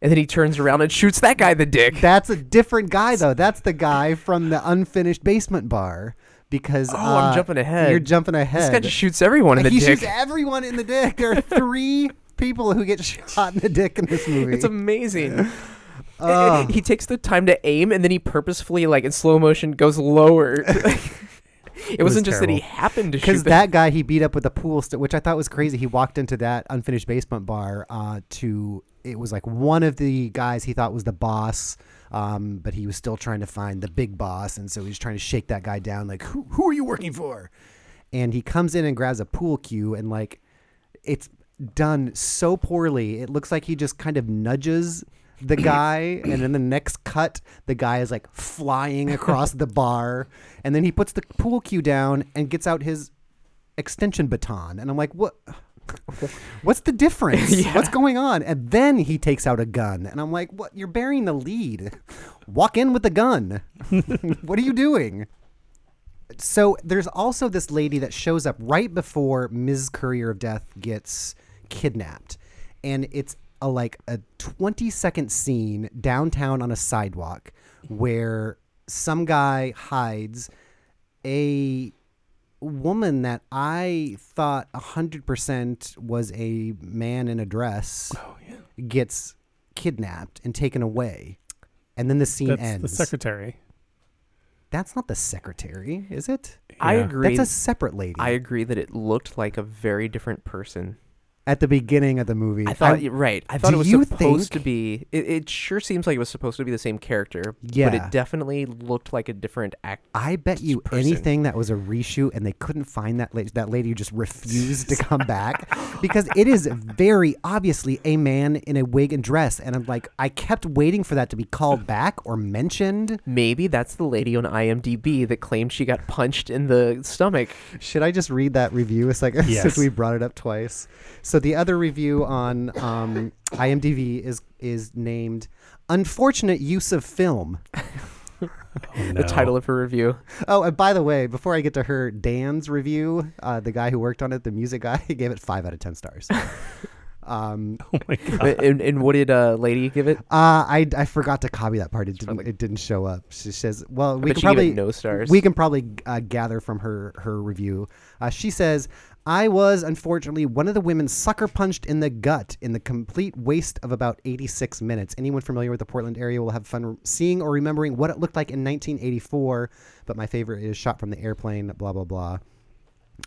[SPEAKER 5] and then he turns around and shoots that guy in the dick.
[SPEAKER 1] That's a different guy, though. That's the guy from the unfinished basement bar. Because
[SPEAKER 5] Oh, I'm
[SPEAKER 1] uh,
[SPEAKER 5] jumping ahead.
[SPEAKER 1] You're jumping ahead.
[SPEAKER 5] this guy just shoots everyone in the
[SPEAKER 1] he
[SPEAKER 5] dick.
[SPEAKER 1] shoots everyone in the dick. There are three people who get shot in the dick in this movie.
[SPEAKER 5] It's amazing.
[SPEAKER 1] Ugh.
[SPEAKER 5] he takes the time to aim and then he purposefully, like in slow motion, goes lower. it,
[SPEAKER 4] was
[SPEAKER 5] wasn't just that he happened to shoot.
[SPEAKER 1] Because that guy he beat up with a pool, st- which I thought was crazy. He walked into that unfinished basement bar uh, to. It was like one of the guys he thought was the boss, um, but he was still trying to find the big boss, and so he's trying to shake that guy down. Like, who, who are you working for? And he comes in and grabs a pool cue, and like, it's done so poorly. It looks like he just kind of nudges the guy, and in the next cut, the guy is like flying across the bar, and then he puts the pool cue down and gets out his extension baton, and I'm like, what? What's the difference?
[SPEAKER 5] Yeah.
[SPEAKER 1] What's going on? And then he takes out a gun, and I'm like, what? You're burying the lead. Walk in with the gun. what are you doing? So there's also this lady that shows up right before Ms. Courier of Death gets kidnapped. And it's a like a 20 second scene downtown on a sidewalk where some guy hides a woman that I thought 100% was a man in a dress
[SPEAKER 4] oh yeah.
[SPEAKER 1] gets kidnapped and taken away. And then the scene
[SPEAKER 4] That's
[SPEAKER 1] ends.
[SPEAKER 4] the secretary.
[SPEAKER 1] That's not the secretary, is it?
[SPEAKER 5] I agree.
[SPEAKER 1] That's a separate lady.
[SPEAKER 5] I agree that it looked like a very different person.
[SPEAKER 1] At the beginning of the movie.
[SPEAKER 5] I thought you're right. I thought
[SPEAKER 1] do
[SPEAKER 5] it was
[SPEAKER 1] you
[SPEAKER 5] supposed to be. It, it sure seems like it was supposed to be the same character,
[SPEAKER 1] Yeah, but
[SPEAKER 5] it definitely looked like a different act.
[SPEAKER 1] I bet you
[SPEAKER 5] person.
[SPEAKER 1] anything that was a reshoot and they couldn't find that lady. That lady just refused to come back because it is very obviously a man in a wig and dress. And I'm like, I kept waiting for that to be called back or mentioned.
[SPEAKER 5] Maybe that's the lady on IMDb that claimed she got punched in the stomach.
[SPEAKER 1] Should I just read that review a second
[SPEAKER 4] Yes.
[SPEAKER 1] since we brought it up twice? So the other review on um, IMDb is is named "Unfortunate Use of Film."
[SPEAKER 4] Oh,
[SPEAKER 5] The title of her review.
[SPEAKER 1] Oh, and by the way, before I get to her, Dan's review, uh, the guy who worked on it, the music guy, he gave it five out of ten stars. um,
[SPEAKER 4] Oh my god.
[SPEAKER 5] and, and what did uh, lady give it?
[SPEAKER 1] uh, I, I forgot to copy that part. It didn't it didn't show up. She says, "Well, we can
[SPEAKER 5] she gave it
[SPEAKER 1] probably
[SPEAKER 5] no stars.
[SPEAKER 1] We can probably uh, gather from her her review. Uh, she says." I was unfortunately one of the women sucker punched in the gut in the complete waste of about 86 minutes. Anyone familiar with the Portland area will have fun seeing or remembering what it looked like in 1984. But my favorite is shot from the airplane. Blah blah blah.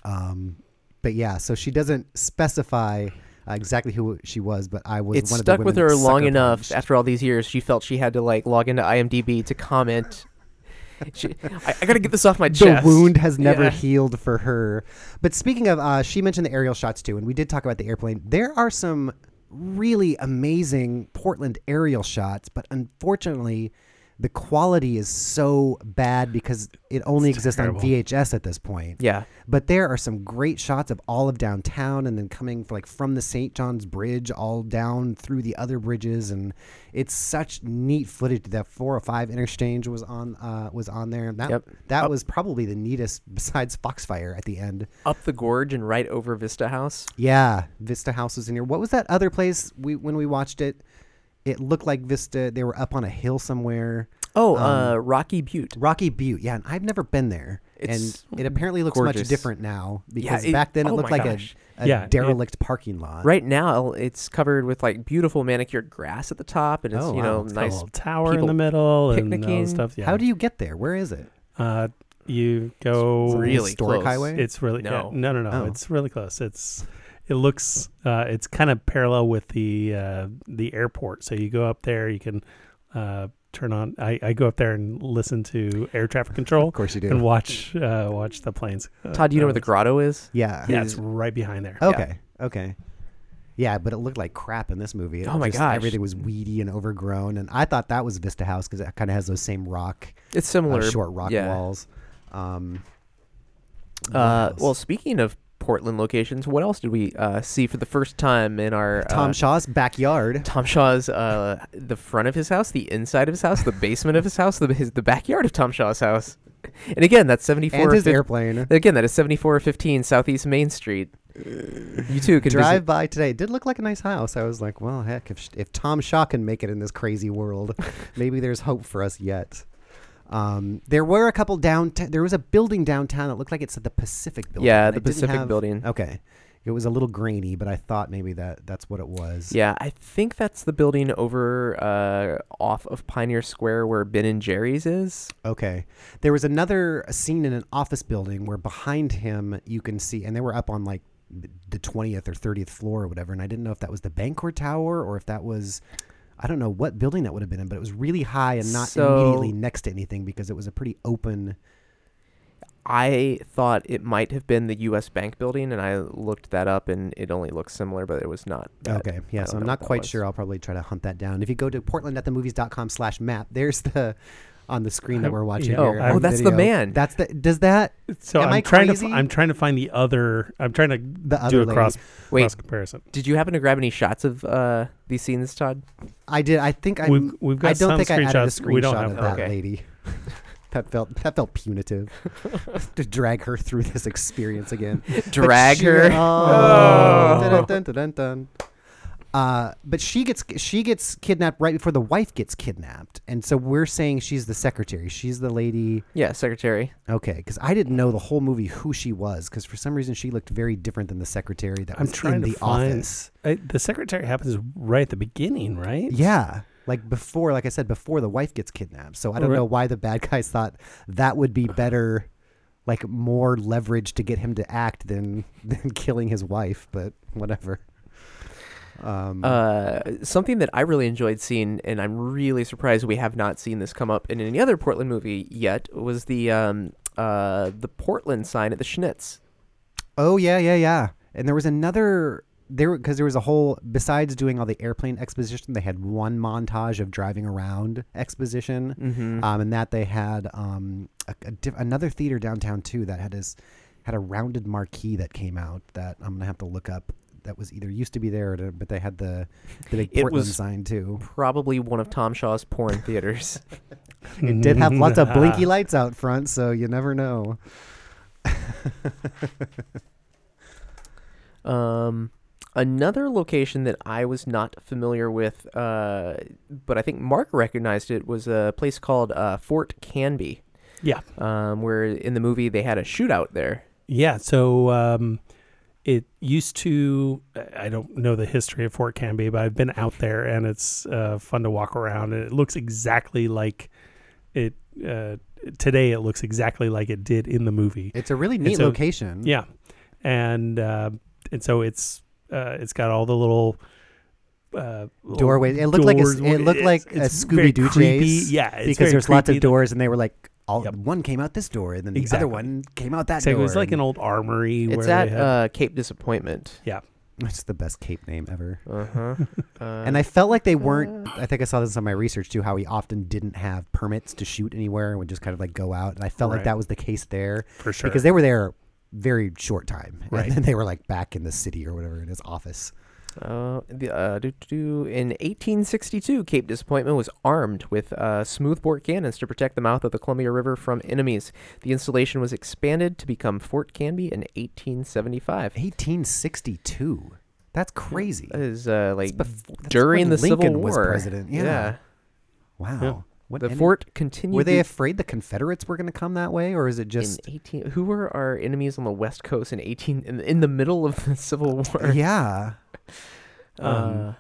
[SPEAKER 1] Um, but yeah, so she doesn't specify uh, exactly who she was, but I was
[SPEAKER 5] It
[SPEAKER 1] one of the
[SPEAKER 5] stuck with her long enough after all these years. She felt she had to like log into IMDb to comment. She, I, I gotta get this off my chest.
[SPEAKER 1] the wound has never
[SPEAKER 5] Yeah.
[SPEAKER 1] healed for her. But speaking of, uh, she mentioned the aerial shots too, and we did talk about the airplane. There are some really amazing Portland aerial shots, but unfortunately, the quality is so bad because it only
[SPEAKER 4] It's
[SPEAKER 1] exists
[SPEAKER 4] terrible.
[SPEAKER 1] on VHS at this point.
[SPEAKER 5] Yeah,
[SPEAKER 1] But there are some great shots of all of downtown, and then coming like from the St. John's Bridge all down through the other bridges, and it's such neat footage. That 405 interchange was on uh, was on there. That
[SPEAKER 5] Yep.
[SPEAKER 1] that was probably the neatest besides Foxfire at the end.
[SPEAKER 5] up the gorge and right over Vista House.
[SPEAKER 1] Yeah, Vista House was in here. What was that other place we when we watched it? It looked like Vista. They were up on a hill somewhere.
[SPEAKER 5] Oh,
[SPEAKER 1] Um,
[SPEAKER 5] uh, Rocky Butte.
[SPEAKER 1] Rocky Butte. Yeah, and I've never been there.
[SPEAKER 5] It's
[SPEAKER 1] and it apparently looks much different now because
[SPEAKER 5] it-
[SPEAKER 1] back then it
[SPEAKER 5] oh
[SPEAKER 1] looked like a,
[SPEAKER 5] gosh.
[SPEAKER 1] a
[SPEAKER 4] Yeah, it-
[SPEAKER 1] derelict parking lot.
[SPEAKER 5] Right now, it's covered with like beautiful manicured grass at the top, and it's
[SPEAKER 1] Oh,
[SPEAKER 5] you know
[SPEAKER 4] It's a
[SPEAKER 5] nice.
[SPEAKER 4] little tower in the middle and all
[SPEAKER 5] picnicking.
[SPEAKER 4] that stuff. Yeah.
[SPEAKER 1] How do you get there? Where is it?
[SPEAKER 4] Uh, you go
[SPEAKER 5] really
[SPEAKER 1] Historic
[SPEAKER 5] close.
[SPEAKER 1] highway?
[SPEAKER 4] It's really
[SPEAKER 5] No.
[SPEAKER 4] yeah, no no no.
[SPEAKER 1] Oh.
[SPEAKER 4] It's really close. It's it looks uh, it's kind of parallel with the uh, the airport. So you go up there, you can uh, turn on. I, I go up there and listen to air traffic control
[SPEAKER 1] Of course you do.
[SPEAKER 4] and watch uh, watch the planes. Uh,
[SPEAKER 5] Todd, do you know
[SPEAKER 4] uh,
[SPEAKER 5] where the grotto is?
[SPEAKER 1] yeah.
[SPEAKER 4] Yeah, it's right behind there.
[SPEAKER 1] Okay. Okay. Yeah, but it looked like crap in this movie. It
[SPEAKER 5] Oh my
[SPEAKER 1] just-
[SPEAKER 5] gosh.
[SPEAKER 1] Everything was weedy and overgrown, and I thought that was Vista House because it kind of has those same rock,
[SPEAKER 5] It's
[SPEAKER 1] uh,
[SPEAKER 5] similar.
[SPEAKER 1] short rock
[SPEAKER 5] yeah.
[SPEAKER 1] walls. Um,
[SPEAKER 5] Uh, well, speaking of Portland locations, what else did we uh, see for the first time in our
[SPEAKER 1] Tom
[SPEAKER 5] uh,
[SPEAKER 1] Shaw's backyard.
[SPEAKER 5] Tom Shaw's uh, the front of his house, the inside of his house, the basement of his house, the his, the backyard of Tom Shaw's house. And again, that's seventy four.
[SPEAKER 1] and his airplane.
[SPEAKER 5] Again, that is seventy four fifteen Southeast Main Street. You too can
[SPEAKER 1] Drive
[SPEAKER 5] visit.
[SPEAKER 1] by today. It did look like a nice house. I was like, well, heck, if, if Tom Shaw can make it in this crazy world, maybe there's hope for us yet. Um, there were a couple downtown. There was a building downtown that looked like it said the Pacific building.
[SPEAKER 5] Yeah, the Pacific
[SPEAKER 1] have-
[SPEAKER 5] building.
[SPEAKER 1] Okay, it was a little grainy, but I thought maybe that that's what it was.
[SPEAKER 5] Yeah, I think that's the building over uh, off of Pioneer Square where Ben and Jerry's is.
[SPEAKER 1] Okay. There was another scene in an office building where behind him you can see, and they were up on like the 20th or 30th floor or whatever. And I didn't know if that was the Bancorp Tower or if that was, I don't know what building that would have been in, but it was really high and not
[SPEAKER 5] So-
[SPEAKER 1] immediately next to anything because it was a pretty open.
[SPEAKER 5] I thought it might have been the U.S. Bank building, and I looked that up, and it only looks similar, but it was not. that.
[SPEAKER 1] Okay. Yeah. So I'm not quite sure. I'll probably try to hunt that down. If you go to portlandatthemovies.com slash map, there's the. On the screen that we're watching
[SPEAKER 4] yeah,
[SPEAKER 5] Oh,
[SPEAKER 1] here.
[SPEAKER 5] oh,
[SPEAKER 1] on
[SPEAKER 5] that's the
[SPEAKER 1] video.
[SPEAKER 5] man.
[SPEAKER 1] That's the. Does that
[SPEAKER 4] So
[SPEAKER 1] Am
[SPEAKER 4] I'm
[SPEAKER 1] I
[SPEAKER 4] trying
[SPEAKER 1] crazy?
[SPEAKER 4] to f- I'm trying to find the other. I'm trying to
[SPEAKER 1] the other
[SPEAKER 4] do a
[SPEAKER 1] lady-
[SPEAKER 4] cross
[SPEAKER 5] Wait.
[SPEAKER 4] cross comparison.
[SPEAKER 5] Did you happen to grab any shots of uh, these scenes, Todd?
[SPEAKER 1] I did. I think I.
[SPEAKER 4] We've- we've got
[SPEAKER 1] I don't
[SPEAKER 4] some
[SPEAKER 1] think I added a
[SPEAKER 4] screenshots. We don't
[SPEAKER 1] screenshot
[SPEAKER 4] have
[SPEAKER 1] of that
[SPEAKER 5] Okay.
[SPEAKER 1] lady. that felt that felt punitive to drag her through this experience again. But
[SPEAKER 5] Drag
[SPEAKER 1] she-
[SPEAKER 5] her.
[SPEAKER 1] Oh.
[SPEAKER 5] Oh.
[SPEAKER 1] Dun, dun, dun, dun, dun. Uh, but she gets she gets kidnapped right before the wife gets kidnapped, and so we're saying she's the secretary. She's the lady.
[SPEAKER 5] Yeah, secretary.
[SPEAKER 1] Okay, because I didn't know the whole movie who she was, because for some reason she looked very different than the secretary that
[SPEAKER 4] I'm
[SPEAKER 1] was
[SPEAKER 4] trying
[SPEAKER 1] in
[SPEAKER 4] to
[SPEAKER 1] the
[SPEAKER 4] find-
[SPEAKER 1] office.
[SPEAKER 4] I, the secretary happens right at the beginning, right?
[SPEAKER 1] Yeah. Like before, like I said, before the wife gets kidnapped. So I don't
[SPEAKER 4] Right.
[SPEAKER 1] know why the bad guys thought that would be better, like more leverage to get him to act than than killing his wife. But whatever. Um,
[SPEAKER 5] Uh, something that I really enjoyed seeing, and I'm really surprised we have not seen this come up in any other Portland movie yet, was the um, uh, the Portland sign at the Schnitz.
[SPEAKER 1] oh yeah, yeah, yeah. And there was another there because there was a whole besides doing all the airplane exposition, they had one montage of driving around exposition.
[SPEAKER 5] Mm-hmm.
[SPEAKER 1] Um, and that they had um, a, a diff- another theater downtown too that had his had a rounded marquee that came out that I'm gonna have to look up. That was either used to be there, or, but they had the the big
[SPEAKER 5] It
[SPEAKER 1] Portland
[SPEAKER 5] was-
[SPEAKER 1] sign too.
[SPEAKER 5] Probably one of Tom Shaw's porn theaters.
[SPEAKER 1] It did have lots of blinky lights out front, so you never know.
[SPEAKER 5] Um, another location that I was not familiar with, uh, but I think Mark recognized it, was a place called uh, Fort Canby,
[SPEAKER 4] Yeah.
[SPEAKER 5] um, where in the movie they had a shootout there.
[SPEAKER 4] Yeah, so um, it used to. I don't know the history of Fort Canby, but I've been out there and it's uh, fun to walk around. And it looks exactly like it uh, today. It looks exactly like it did in the movie.
[SPEAKER 1] It's a really neat
[SPEAKER 4] so-
[SPEAKER 1] location.
[SPEAKER 4] Yeah, and uh, and so it's uh, it's got all the little. Uh, little
[SPEAKER 1] Doorway. It looked like a
[SPEAKER 4] doors.
[SPEAKER 1] it looked like a
[SPEAKER 4] it's very
[SPEAKER 1] Scooby-Doo
[SPEAKER 4] creepy.
[SPEAKER 1] chase
[SPEAKER 4] Yeah,
[SPEAKER 1] because there's lots of doors, and they were like, all
[SPEAKER 4] Yep.
[SPEAKER 1] one came out this door, and then the
[SPEAKER 4] Exactly.
[SPEAKER 1] other one came out that door.
[SPEAKER 4] So
[SPEAKER 1] door.
[SPEAKER 4] it was like an old armory.
[SPEAKER 5] It's
[SPEAKER 4] where
[SPEAKER 5] at
[SPEAKER 4] had,
[SPEAKER 5] uh, Cape Disappointment.
[SPEAKER 4] yeah.
[SPEAKER 1] It's the best Cape name ever.
[SPEAKER 5] Uh-huh. Uh
[SPEAKER 1] And I felt like they weren't. I think I saw this on my research too. How he often didn't have permits to shoot anywhere and would just kind of like go out. And I felt like that was the case there
[SPEAKER 4] for sure.
[SPEAKER 1] because they were there very short time,
[SPEAKER 4] Right.
[SPEAKER 1] and then they were like back in the city or whatever in his office.
[SPEAKER 5] Uh, the, uh, do. In 1862, Cape Disappointment was armed with uh, smoothbore cannons to protect the mouth of the Columbia River from enemies. The installation was expanded to become Fort Canby in 1875.
[SPEAKER 1] 1862. That's crazy.
[SPEAKER 5] That is uh, like
[SPEAKER 1] bef- that's
[SPEAKER 5] during the Civil
[SPEAKER 1] Lincoln was
[SPEAKER 5] War.
[SPEAKER 1] president, yeah. Wow.
[SPEAKER 4] Yeah.
[SPEAKER 1] What,
[SPEAKER 5] The fort continued.
[SPEAKER 1] Were they afraid the Confederates were going to come that way, or is it
[SPEAKER 5] in
[SPEAKER 1] just?
[SPEAKER 5] 18? Who were our enemies on the West Coast in 18? In, in the middle of the Civil War.
[SPEAKER 1] yeah.
[SPEAKER 5] Uh,
[SPEAKER 4] Um,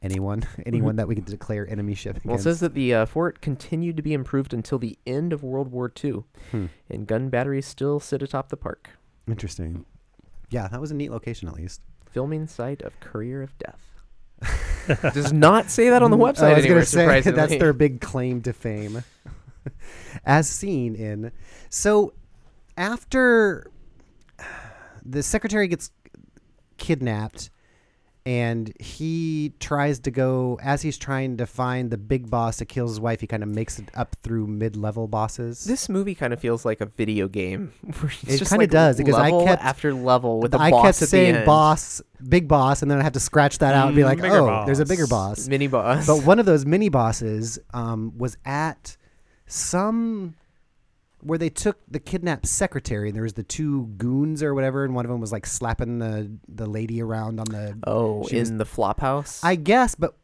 [SPEAKER 1] Anyone, anyone that we could declare enemyship against.
[SPEAKER 5] Well, it says that the uh, fort continued to be improved until the end of World War II,
[SPEAKER 1] Hmm.
[SPEAKER 5] and gun batteries still sit atop the park.
[SPEAKER 1] Interesting. Yeah, that was a neat location at least.
[SPEAKER 5] Filming site of Courier of Death. Does not say that on the website.
[SPEAKER 1] I was gonna say that's their big claim to fame, as seen in. So, after the secretary gets kidnapped, and he tries to go as he's trying to find the big boss that kills his wife. He kind of makes it up through mid-level bosses.
[SPEAKER 5] This movie kind of feels like a video game.
[SPEAKER 1] It kinda
[SPEAKER 5] like
[SPEAKER 1] does, because I kept-
[SPEAKER 5] after level with the
[SPEAKER 1] I
[SPEAKER 5] boss
[SPEAKER 1] kept
[SPEAKER 5] at
[SPEAKER 1] saying
[SPEAKER 5] the end.
[SPEAKER 1] boss, big boss, and then I have to scratch that out and be
[SPEAKER 4] Mm,
[SPEAKER 1] like,
[SPEAKER 4] bigger
[SPEAKER 1] oh, there's a bigger
[SPEAKER 4] boss.
[SPEAKER 1] boss.
[SPEAKER 5] mini boss.
[SPEAKER 1] But one of those mini bosses um, was at some where they took the kidnapped secretary, and there was the two goons or whatever, and one of them was like slapping the the lady around on the.
[SPEAKER 5] oh, in
[SPEAKER 1] was-
[SPEAKER 5] the flop house.
[SPEAKER 1] I guess, but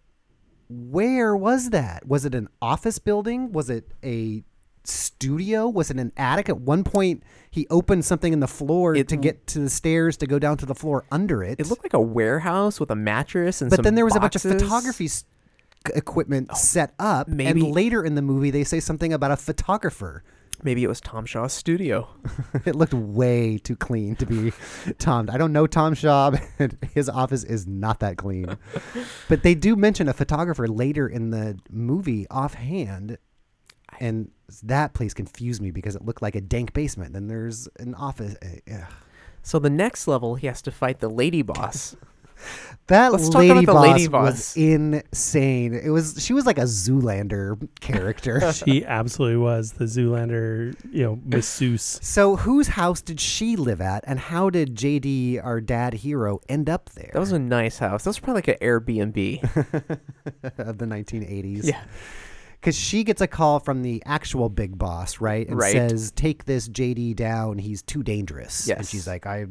[SPEAKER 1] where was that? Was it an office building? Was it a studio? Was it an attic? At one point, he opened something in the floor
[SPEAKER 5] It-
[SPEAKER 1] to get to the stairs to go down to the floor under it.
[SPEAKER 5] it looked like a warehouse with a mattress and
[SPEAKER 1] stuff.
[SPEAKER 5] but
[SPEAKER 1] then there was a bunch of photography equipment oh, set up
[SPEAKER 5] maybe-
[SPEAKER 1] and later in the movie they say something about a photographer
[SPEAKER 5] Maybe it was Tom Shaw's studio.
[SPEAKER 1] it looked way too clean to be tom i don't know tom shaw but his office is not that clean but they do mention a photographer later in the movie offhand and that place confused me because it looked like a dank basement then there's an office eh, ugh.
[SPEAKER 5] So the next level, he has to fight the lady boss.
[SPEAKER 1] That
[SPEAKER 5] Let's talk
[SPEAKER 1] lady,
[SPEAKER 5] about the
[SPEAKER 1] boss was insane. It was she was like a Zoolander character.
[SPEAKER 4] she absolutely was the Zoolander, you know, masseuse.
[SPEAKER 1] so whose house did she live at, and how did JD, our dad hero, end up there?
[SPEAKER 5] That was a nice house. That was probably like an Airbnb.
[SPEAKER 1] of the 1980s.
[SPEAKER 5] yeah.
[SPEAKER 1] because she gets a call from the actual big boss, right, and
[SPEAKER 5] Right.
[SPEAKER 1] says, "Take this JD down. He's too dangerous."
[SPEAKER 5] Yes.
[SPEAKER 1] and she's like, "I,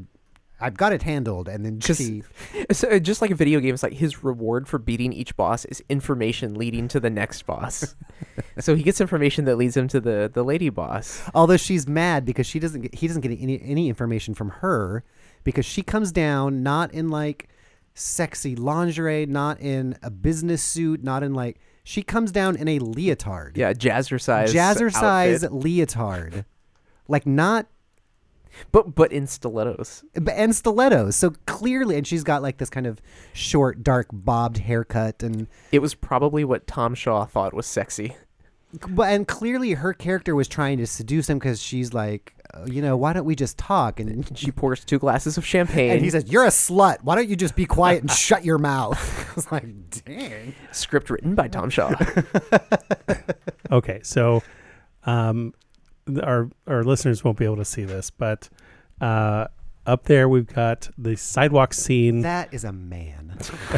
[SPEAKER 1] I've got it handled." And then she,
[SPEAKER 5] So just like a video game, it's like his reward for beating each boss is information leading to the next boss. so he gets information that leads him to the the lady boss.
[SPEAKER 1] although she's mad because she doesn't get, he doesn't get any any information from her because she comes down not in like sexy lingerie, not in a business suit, not in like she comes down in a leotard.
[SPEAKER 5] Yeah, jazzercise.
[SPEAKER 1] jazzercise
[SPEAKER 5] outfit.
[SPEAKER 1] leotard. Like not
[SPEAKER 5] but but in stilettos.
[SPEAKER 1] b- and stilettos. So clearly, and she's got like this kind of short, dark, bobbed haircut, and
[SPEAKER 5] It was probably what Tom Shaw thought was sexy.
[SPEAKER 1] but and clearly her character was trying to seduce him because she's like, uh, you know, why don't we just talk? And
[SPEAKER 5] She pours two glasses of champagne.
[SPEAKER 1] and he says, "You're a slut. Why don't you just be quiet and shut your mouth?" I was like, "Dang."
[SPEAKER 5] Script written by Tom Shaw.
[SPEAKER 4] Okay, so um, th- our our listeners won't be able to see this, but uh, up there we've got the sidewalk scene.
[SPEAKER 1] That is a man,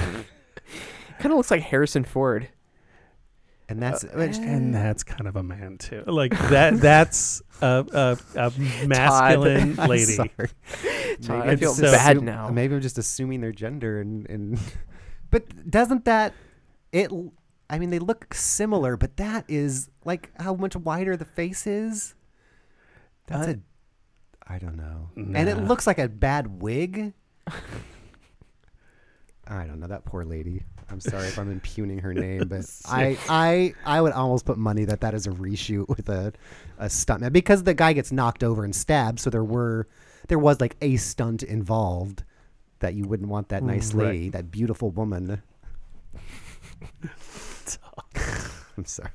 [SPEAKER 5] kind of looks like Harrison Ford.
[SPEAKER 1] and that's
[SPEAKER 5] Uh,
[SPEAKER 1] which-
[SPEAKER 4] and that's kind of a man too. Like that. That's a, a, a masculine
[SPEAKER 1] I'm
[SPEAKER 4] lady.
[SPEAKER 1] sorry.
[SPEAKER 5] Todd,
[SPEAKER 1] Maybe
[SPEAKER 5] I feel
[SPEAKER 1] just
[SPEAKER 5] bad now.
[SPEAKER 1] Maybe I'm just assuming their gender and and but doesn't that it l- I mean they look similar, but that is like how much wider the face is. That's
[SPEAKER 4] Uh,
[SPEAKER 1] a I don't know. And it looks like a bad wig. I don't know that poor lady. I'm sorry if I'm impugning her name, but I, I I would almost put money that that is a reshoot with a a stuntman because the guy gets knocked over and stabbed. So there were there was like a stunt involved that you wouldn't want that nice
[SPEAKER 4] Right.
[SPEAKER 1] lady, that beautiful woman. I'm sorry.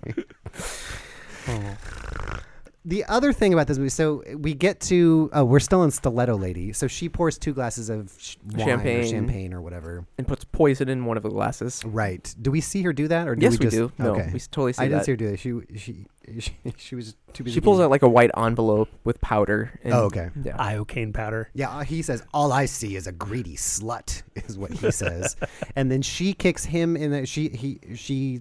[SPEAKER 4] Oh.
[SPEAKER 1] The other thing about this movie, so we get to, oh, we're still in Stiletto Lady. So she pours two glasses of sh- wine or
[SPEAKER 5] Champagne.
[SPEAKER 1] champagne or whatever.
[SPEAKER 5] and puts poison in one of the glasses.
[SPEAKER 1] Right. Do we see her do that, or do
[SPEAKER 5] yes,
[SPEAKER 1] we
[SPEAKER 5] we,
[SPEAKER 1] just?
[SPEAKER 5] do. No,
[SPEAKER 1] okay.
[SPEAKER 5] we totally see
[SPEAKER 1] I didn't see her do that. She she she, she was too busy.
[SPEAKER 5] she pulls out like a white envelope with powder. And,
[SPEAKER 1] Oh, okay.
[SPEAKER 5] Yeah.
[SPEAKER 4] Iocane powder.
[SPEAKER 1] Yeah, uh, he says, "All I see is a greedy slut," is what he says, and then she kicks him in the she he she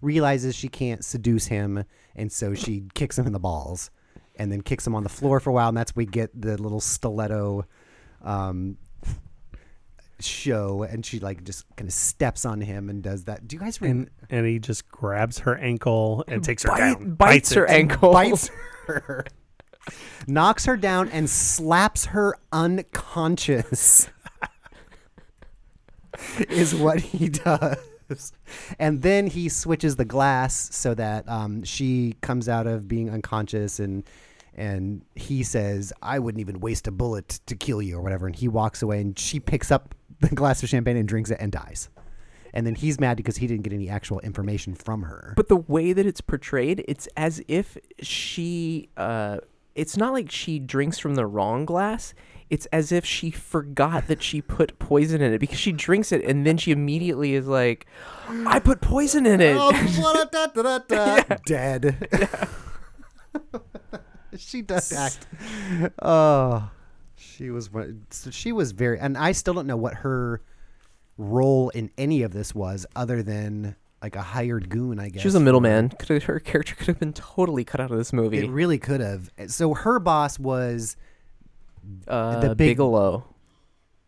[SPEAKER 1] realizes she can't seduce him, and so she kicks him in the balls, and then kicks him on the floor for a while, and that's we get the little stiletto um, show, and she like just kind of steps on him and does that. Do you guys
[SPEAKER 4] And
[SPEAKER 1] remember?
[SPEAKER 4] and he just grabs her ankle and takes her
[SPEAKER 5] Bite-
[SPEAKER 4] down.
[SPEAKER 5] bites her
[SPEAKER 4] it.
[SPEAKER 5] ankle.
[SPEAKER 1] bites her, knocks her down, and slaps her unconscious. is what he does. And then he switches the glass so that um, she comes out of being unconscious and and he says, I wouldn't even waste a bullet to kill you or whatever. And he walks away and she picks up the glass of champagne and drinks it and dies. And then he's mad because he didn't get any actual information from her.
[SPEAKER 5] But the way that it's portrayed, it's as if she. Uh, it's not like she drinks from the wrong glass. It's as if she forgot that she put poison in it because she drinks it and then she immediately is like, "I put poison in it."
[SPEAKER 1] Oh, blah-da-da-da-da. Dead. she does act. Oh, she was. So she was very, and I still don't know what her role in any of this was, other than like a hired goon. I guess
[SPEAKER 5] She was a middleman. Could have, her character could have been totally cut out of this movie.
[SPEAKER 1] It really could have. So her boss was.
[SPEAKER 5] Uh,
[SPEAKER 1] the big-
[SPEAKER 5] Bigelow.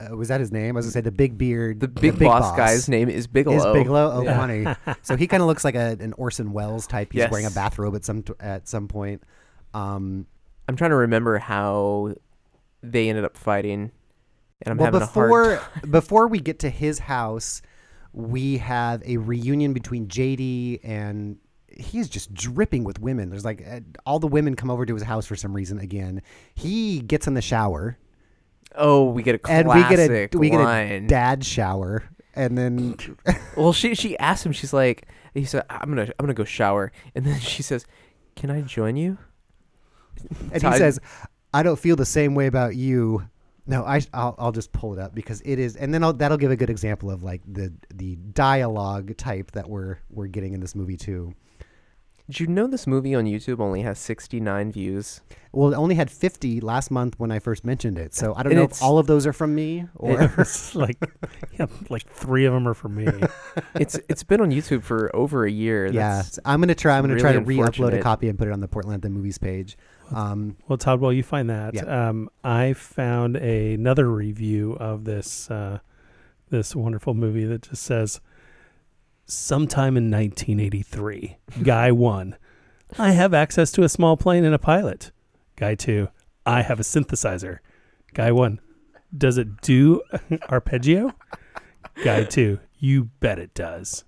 [SPEAKER 1] Uh, was that his name? I was gonna say the big beard.
[SPEAKER 5] The big, boss, guy's name is Bigelow.
[SPEAKER 1] Is Bigelow? Oh,
[SPEAKER 5] Yeah.
[SPEAKER 1] funny. so he kind of looks like a, an Orson Welles type. He's wearing a bathrobe at some t- at some point. Um,
[SPEAKER 5] I'm trying to remember how they ended up fighting, and I'm
[SPEAKER 1] well,
[SPEAKER 5] having a
[SPEAKER 1] before
[SPEAKER 5] hard.
[SPEAKER 1] before we get to his house, we have a reunion between JD and he's just dripping with women. There's like uh, all the women come over to his house for some reason again. He gets in the shower
[SPEAKER 5] Oh, we get a
[SPEAKER 1] and
[SPEAKER 5] classic
[SPEAKER 1] we get a we get a dad shower and then
[SPEAKER 5] well, she she asked him. She's like, he said, "I'm gonna I'm gonna go shower," and then she says, "Can I join you?"
[SPEAKER 1] and he says, "I don't feel the same way about you." No, I I'll, I'll just pull it up because it is, and then I'll, that'll give a good example of like the the dialogue type that we're we're getting in this movie too.
[SPEAKER 5] Did you know this movie on YouTube only has 69 views?
[SPEAKER 1] Well, it only had 50 last month when I first mentioned it, so I don't
[SPEAKER 5] And
[SPEAKER 1] know if all of those are from me or.
[SPEAKER 4] It's like, yeah, like three of them are for me.
[SPEAKER 5] It's it's been on YouTube for over a year.
[SPEAKER 1] yeah,
[SPEAKER 5] That's-
[SPEAKER 1] I'm gonna try. I'm gonna try to re-upload a copy and put it on the Portland at the Movies page. Um,
[SPEAKER 4] Well, Todd, while you find that,
[SPEAKER 1] Yeah.
[SPEAKER 4] um, I found another review of this uh, this wonderful movie that just says, "Sometime in 1983, Guy one, I have access to a small plane and a pilot. Guy two, I have a synthesizer. Guy one, does it do arpeggio? Guy two, you bet it does.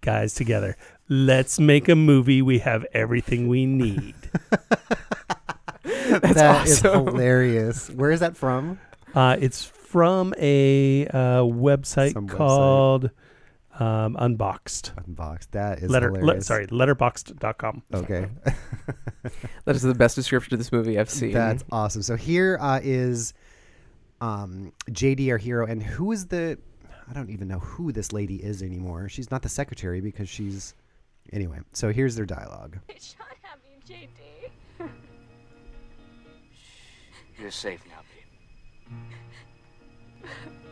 [SPEAKER 4] Guys together, let's make a movie. We have everything we need."
[SPEAKER 5] That's That's
[SPEAKER 1] That is
[SPEAKER 5] awesome.
[SPEAKER 1] hilarious. Where is that from?
[SPEAKER 4] Uh, it's from a uh, website
[SPEAKER 1] Some website.
[SPEAKER 4] Called um, Unboxed.
[SPEAKER 1] Unboxed. That is
[SPEAKER 4] Letter, le-
[SPEAKER 1] hilarious.
[SPEAKER 4] sorry, letterboxd.com.
[SPEAKER 1] Okay.
[SPEAKER 5] That is the best description of this movie I've seen.
[SPEAKER 1] That's awesome. So here uh, is um, JD, our hero, and who is the? I don't even know who this lady is anymore. She's not the secretary because she's. Anyway, so here's their dialogue.
[SPEAKER 6] Shut up, you JD.
[SPEAKER 7] You're safe now, babe.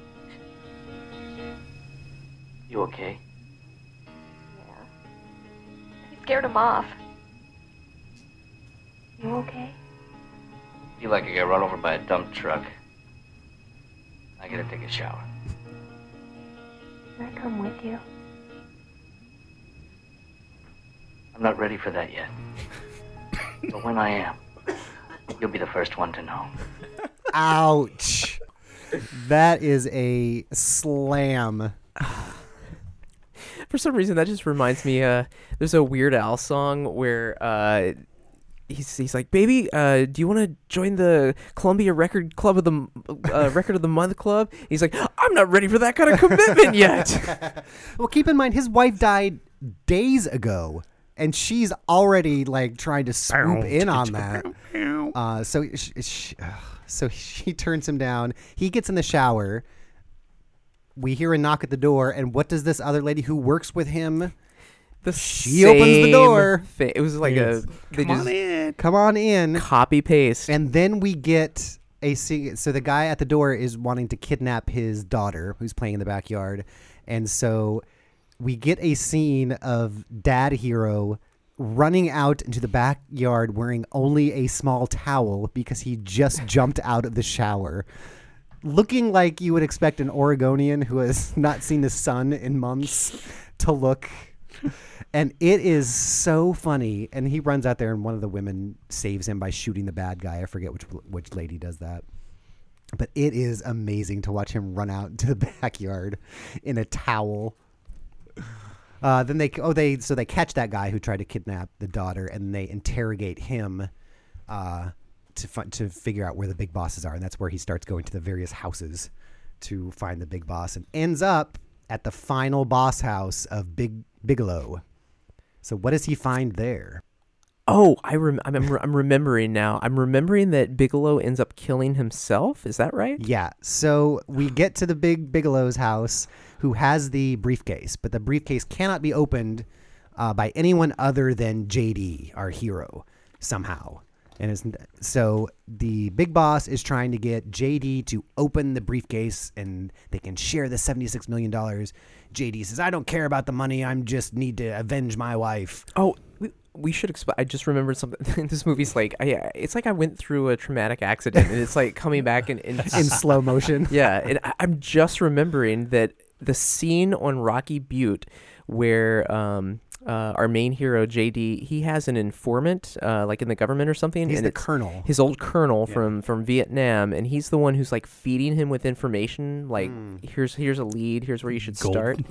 [SPEAKER 7] You okay?
[SPEAKER 6] Yeah. I scared him off. You okay?
[SPEAKER 7] You like to get run over by a dump truck. I gotta take a shower.
[SPEAKER 6] Can I come with you?
[SPEAKER 7] I'm not ready for that yet. but when I am, you'll be the first one to know.
[SPEAKER 1] Ouch. that is a slam.
[SPEAKER 5] For some reason, that just reminds me. Uh, there's a Weird Al song where uh, he's he's like, "Baby, uh, do you want to join the Columbia Record Club of the uh, Record of the Month Club?" He's like, "I'm not ready for that kind of commitment yet."
[SPEAKER 1] Well, keep in mind his wife died days ago, and she's already like trying to swoop in on that. Uh, so sh- sh- ugh. so she turns him down. He gets in the shower. We hear a knock at the door, and what does this other lady who works with him?
[SPEAKER 5] The
[SPEAKER 1] She opens the door.
[SPEAKER 5] it was like a they
[SPEAKER 4] Come
[SPEAKER 5] just
[SPEAKER 4] on in.
[SPEAKER 1] Come on in.
[SPEAKER 5] copy paste.
[SPEAKER 1] And then we get a scene. So the guy at the door is wanting to kidnap his daughter, who's playing in the backyard, and so we get a scene of Dad Hero running out into the backyard wearing only a small towel because he just jumped out of the shower. Looking like you would expect an Oregonian who has not seen the sun in months to look. And it is so funny. And he runs out there, and one of the women saves him by shooting the bad guy. I forget which which lady does that. But it is amazing to watch him run out into the backyard in a towel. Uh, then they oh they so they catch that guy who tried to kidnap the daughter, and they interrogate him uh, to fi- to figure out where the big bosses are, and that's where he starts going to the various houses to find the big boss, and ends up at the final boss house of Big Bigelow. So what does he find there?
[SPEAKER 5] oh, I rem- I'm I'm remembering now. I'm remembering that Bigelow ends up killing himself. Is that right?
[SPEAKER 1] Yeah. So we get to the big Bigelow's house, who has the briefcase, but the briefcase cannot be opened uh, by anyone other than JD, our hero, somehow. And it's, so the big boss is trying to get JD to open the briefcase, and they can share the seventy-six million dollars. JD says, "I don't care about the money. I'm just need to avenge my wife."
[SPEAKER 5] Oh, we, we should explain. I just remembered something. this movie's like, I, it's like I went through a traumatic accident, and it's like coming back in, in,
[SPEAKER 1] In slow motion.
[SPEAKER 5] yeah. And I, I'm just remembering that the scene on Rocky Butte where um uh, our main hero JD he has an informant uh, like in the government or something.
[SPEAKER 1] He's
[SPEAKER 5] and
[SPEAKER 1] the colonel.
[SPEAKER 5] His old colonel from from Vietnam, and he's the one who's like feeding him with information. Like
[SPEAKER 1] Hmm.
[SPEAKER 5] here's here's a lead. Here's where you should
[SPEAKER 4] Gold.
[SPEAKER 5] start.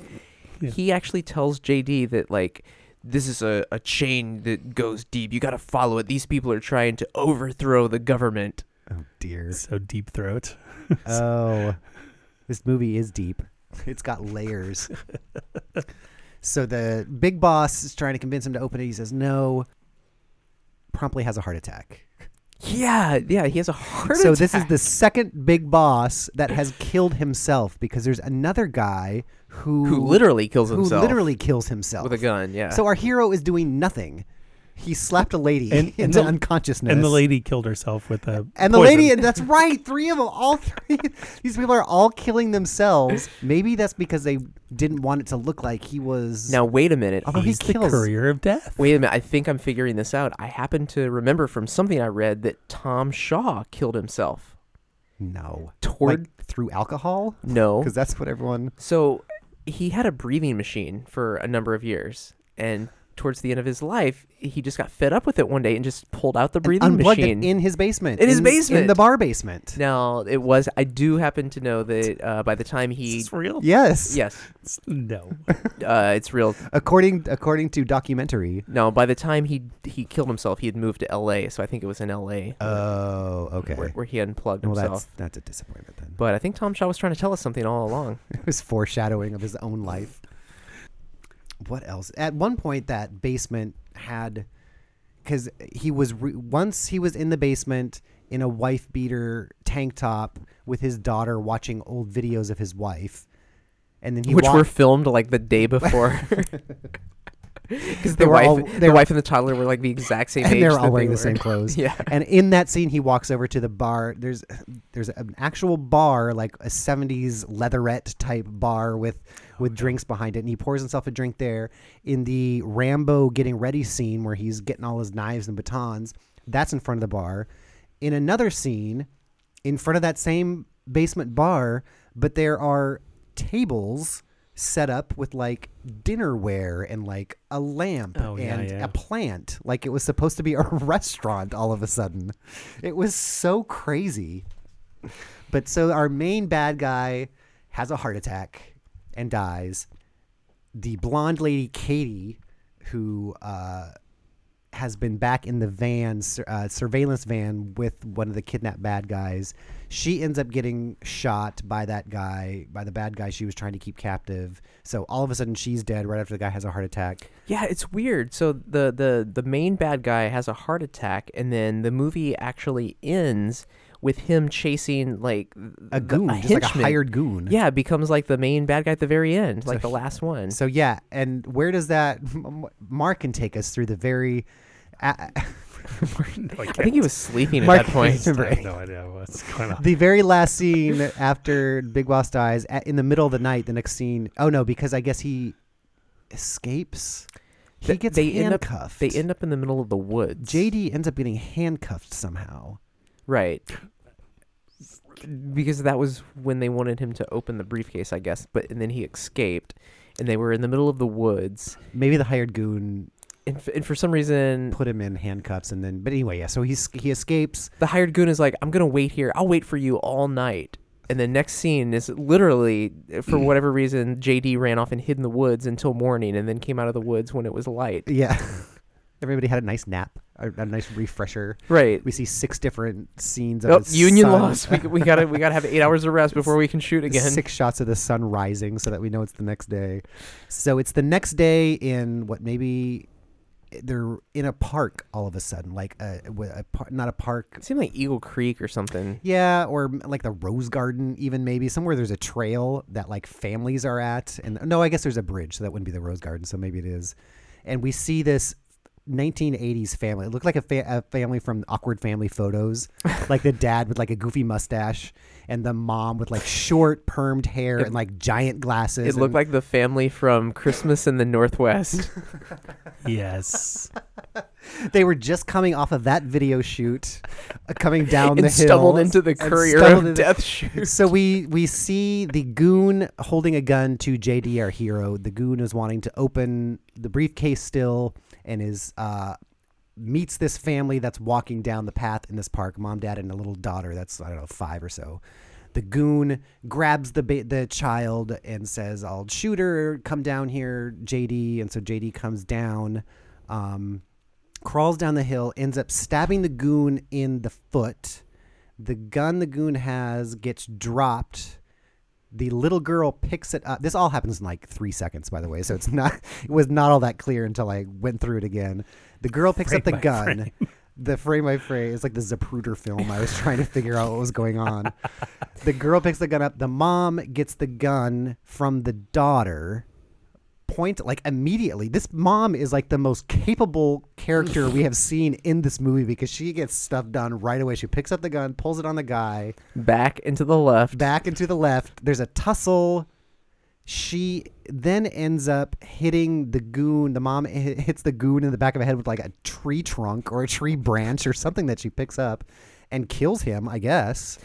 [SPEAKER 4] Yeah.
[SPEAKER 5] He actually tells JD that like this is a, a chain that goes deep. You got to follow it. These people are trying to overthrow the government.
[SPEAKER 1] Oh dear.
[SPEAKER 4] So deep throat.
[SPEAKER 1] Oh, this movie is deep. It's got layers. so the big boss is trying to convince him to open it. He says no. Promptly has a heart attack.
[SPEAKER 5] Yeah, yeah. He has a heart attack.
[SPEAKER 1] so
[SPEAKER 5] attack.
[SPEAKER 1] this is the second big boss that has killed himself because there's another guy who
[SPEAKER 5] who literally kills himself.
[SPEAKER 1] who
[SPEAKER 5] himself
[SPEAKER 1] literally kills himself
[SPEAKER 5] with a gun. Yeah.
[SPEAKER 1] So our hero is doing nothing. He slapped a lady
[SPEAKER 4] And- and
[SPEAKER 1] into
[SPEAKER 4] the-
[SPEAKER 1] unconsciousness.
[SPEAKER 4] And the lady killed herself with a
[SPEAKER 1] And the
[SPEAKER 4] poison.
[SPEAKER 1] lady, and that's right, three of them, all three. These people are all killing themselves. Maybe that's because they didn't want it to look like he was.
[SPEAKER 5] now wait a minute.
[SPEAKER 1] Although he
[SPEAKER 4] He's the
[SPEAKER 1] kills-
[SPEAKER 4] courier of death.
[SPEAKER 5] Wait a minute. I think I'm figuring this out. I happen to remember from something I read that Tom Shaw killed himself.
[SPEAKER 1] no,
[SPEAKER 5] Toward
[SPEAKER 1] like through alcohol,
[SPEAKER 5] no.
[SPEAKER 1] because that's what everyone.
[SPEAKER 5] So he had a breathing machine for a number of years, and towards the end of his life, he just got fed up with it one day and just pulled out the breathing
[SPEAKER 1] Unplugged it
[SPEAKER 5] machine.
[SPEAKER 1] in his basement.
[SPEAKER 5] In his basement,
[SPEAKER 1] in
[SPEAKER 5] basement.
[SPEAKER 1] the bar basement.
[SPEAKER 5] now it was. I do happen to know that uh, by the time
[SPEAKER 4] Is
[SPEAKER 5] he,
[SPEAKER 4] this real?
[SPEAKER 1] Yes.
[SPEAKER 5] yes,
[SPEAKER 4] No.
[SPEAKER 5] uh, it's real.
[SPEAKER 1] According according to documentary.
[SPEAKER 5] No, by the time he he killed himself, he had moved to L.A. So I think it was in L.A.
[SPEAKER 1] Oh, okay.
[SPEAKER 5] where, where he unplugged
[SPEAKER 1] well,
[SPEAKER 5] himself.
[SPEAKER 1] that's that's a disappointment then.
[SPEAKER 5] But I think Tom Shaw was trying to tell us something all along.
[SPEAKER 1] It was foreshadowing of his own life. What else? At one point, that basement had, because he was re- once he was in the basement in a wife beater tank top with his daughter watching old videos of his wife, and then he
[SPEAKER 5] which were filmed like the day before. Because
[SPEAKER 1] They
[SPEAKER 5] the wife,
[SPEAKER 1] all- they
[SPEAKER 5] the wife and the toddler were like the exact same
[SPEAKER 1] and
[SPEAKER 5] age.
[SPEAKER 1] they're all
[SPEAKER 5] they
[SPEAKER 1] wearing the same clothes.
[SPEAKER 5] Yeah.
[SPEAKER 1] And in that scene, he walks over to the bar. There's there's an actual bar, like a '70s leatherette type bar with with drinks behind it, and he pours himself a drink there. In the Rambo getting ready scene where he's getting all his knives and batons, that's in front of the bar. In another scene, in front of that same basement bar, but there are tables set up with like dinnerware and like a lamp
[SPEAKER 4] Oh, yeah,
[SPEAKER 1] and
[SPEAKER 4] yeah.
[SPEAKER 1] a plant like it was supposed to be a restaurant all of a sudden it was so crazy but so our main bad guy has a heart attack and dies. The blonde lady katie who uh, has been back in the van uh, surveillance van with one of the kidnapped bad guys she ends up getting shot by that guy by the bad guy she was trying to keep captive. So all of a sudden she's dead right after the guy has a heart attack.
[SPEAKER 5] Yeah, it's weird. So the the the main bad guy has a heart attack, and then the movie actually ends with him chasing like
[SPEAKER 1] a
[SPEAKER 5] the-
[SPEAKER 1] goon just like a hired goon
[SPEAKER 5] Yeah, becomes like the main bad guy at the very end, like
[SPEAKER 1] So
[SPEAKER 5] the
[SPEAKER 1] he-
[SPEAKER 5] last one.
[SPEAKER 1] So yeah, and where does that Mark can take us through the very uh,
[SPEAKER 5] I think he was sleeping at
[SPEAKER 1] Mark-
[SPEAKER 5] that point.
[SPEAKER 1] Remember-
[SPEAKER 4] I have no idea what's going on.
[SPEAKER 1] the very last scene after Big Boss dies at, in the middle of the night. The next scene, oh no, because I guess he escapes. He gets
[SPEAKER 5] they end up
[SPEAKER 1] handcuffed.
[SPEAKER 5] they end up in the middle of the woods.
[SPEAKER 1] JD ends up getting handcuffed somehow.
[SPEAKER 5] Right. Because that was when they wanted him to open the briefcase, I guess. But and then he escaped, and they were in the middle of the woods.
[SPEAKER 1] Maybe the hired goon
[SPEAKER 5] And, f- and for some reason,
[SPEAKER 1] put him in handcuffs, and then. But anyway, yeah. So he's he escapes.
[SPEAKER 5] the hired goon is like, "I'm gonna wait here. I'll wait for you all night." And the next scene is literally, uh, for whatever reason, JD ran off and hid in the woods until morning, and then came out of the woods when it was light.
[SPEAKER 1] Yeah. Everybody had a nice nap, a, a nice refresher.
[SPEAKER 5] Right.
[SPEAKER 1] We see six different scenes of
[SPEAKER 5] Oh,
[SPEAKER 1] the
[SPEAKER 5] Union
[SPEAKER 1] sun.
[SPEAKER 5] lost. We, we gotta we gotta have eight hours of rest before we can shoot again.
[SPEAKER 1] Six shots of the sun rising so that we know it's the next day. So it's the next day in what maybe they're in a park all of a sudden, like a, a par- not a park.
[SPEAKER 5] It seemed like Eagle Creek or something.
[SPEAKER 1] Yeah, or like the Rose Garden, even maybe somewhere there's a trail that like families are at. And no, I guess there's a bridge, so that wouldn't be the Rose Garden. So maybe it is. And we see this 1980s family. It looked like a, fa- a family from Awkward Family Photos, like the dad with like a goofy mustache, and the mom with like short permed hair and like giant glasses.
[SPEAKER 5] It looked like the family from Christmas in the Northwest.
[SPEAKER 4] Yes.
[SPEAKER 1] they were just coming off of that video shoot, uh, coming down the
[SPEAKER 5] and
[SPEAKER 1] hill,
[SPEAKER 5] stumbled into the
[SPEAKER 1] and
[SPEAKER 5] courier of
[SPEAKER 1] into-
[SPEAKER 5] death shoot.
[SPEAKER 1] So we we see the goon holding a gun to JD, our hero. The goon is wanting to open the briefcase still, and is uh, meets this family that's walking down the path in this park. Mom, dad, and a little daughter that's I don't know five or so. The goon grabs the ba- the child and says, "I'll shoot her. Come down here, JD." And so JD comes down. Um, crawls down the hill, ends up stabbing the goon in the foot. The gun the goon has gets dropped. The little girl picks it up. This all happens in like three seconds, by the way. So it's not. It was not all that clear until I went through it again. The girl picks up the gun.
[SPEAKER 4] frame.
[SPEAKER 1] The frame by frame is like the Zapruder film. I was trying to figure out what was going on. The girl picks the gun up. The mom gets the gun from the daughter point like immediately. This mom is like the most capable character we have seen in this movie because she gets stuff done right away. She picks up the gun pulls it on the guy.
[SPEAKER 5] Back into the left.
[SPEAKER 1] back into the left. There's a tussle. She then ends up hitting the goon. The mom hits the goon in the back of the head with like a tree trunk or a tree branch or something that she picks up and kills him i guess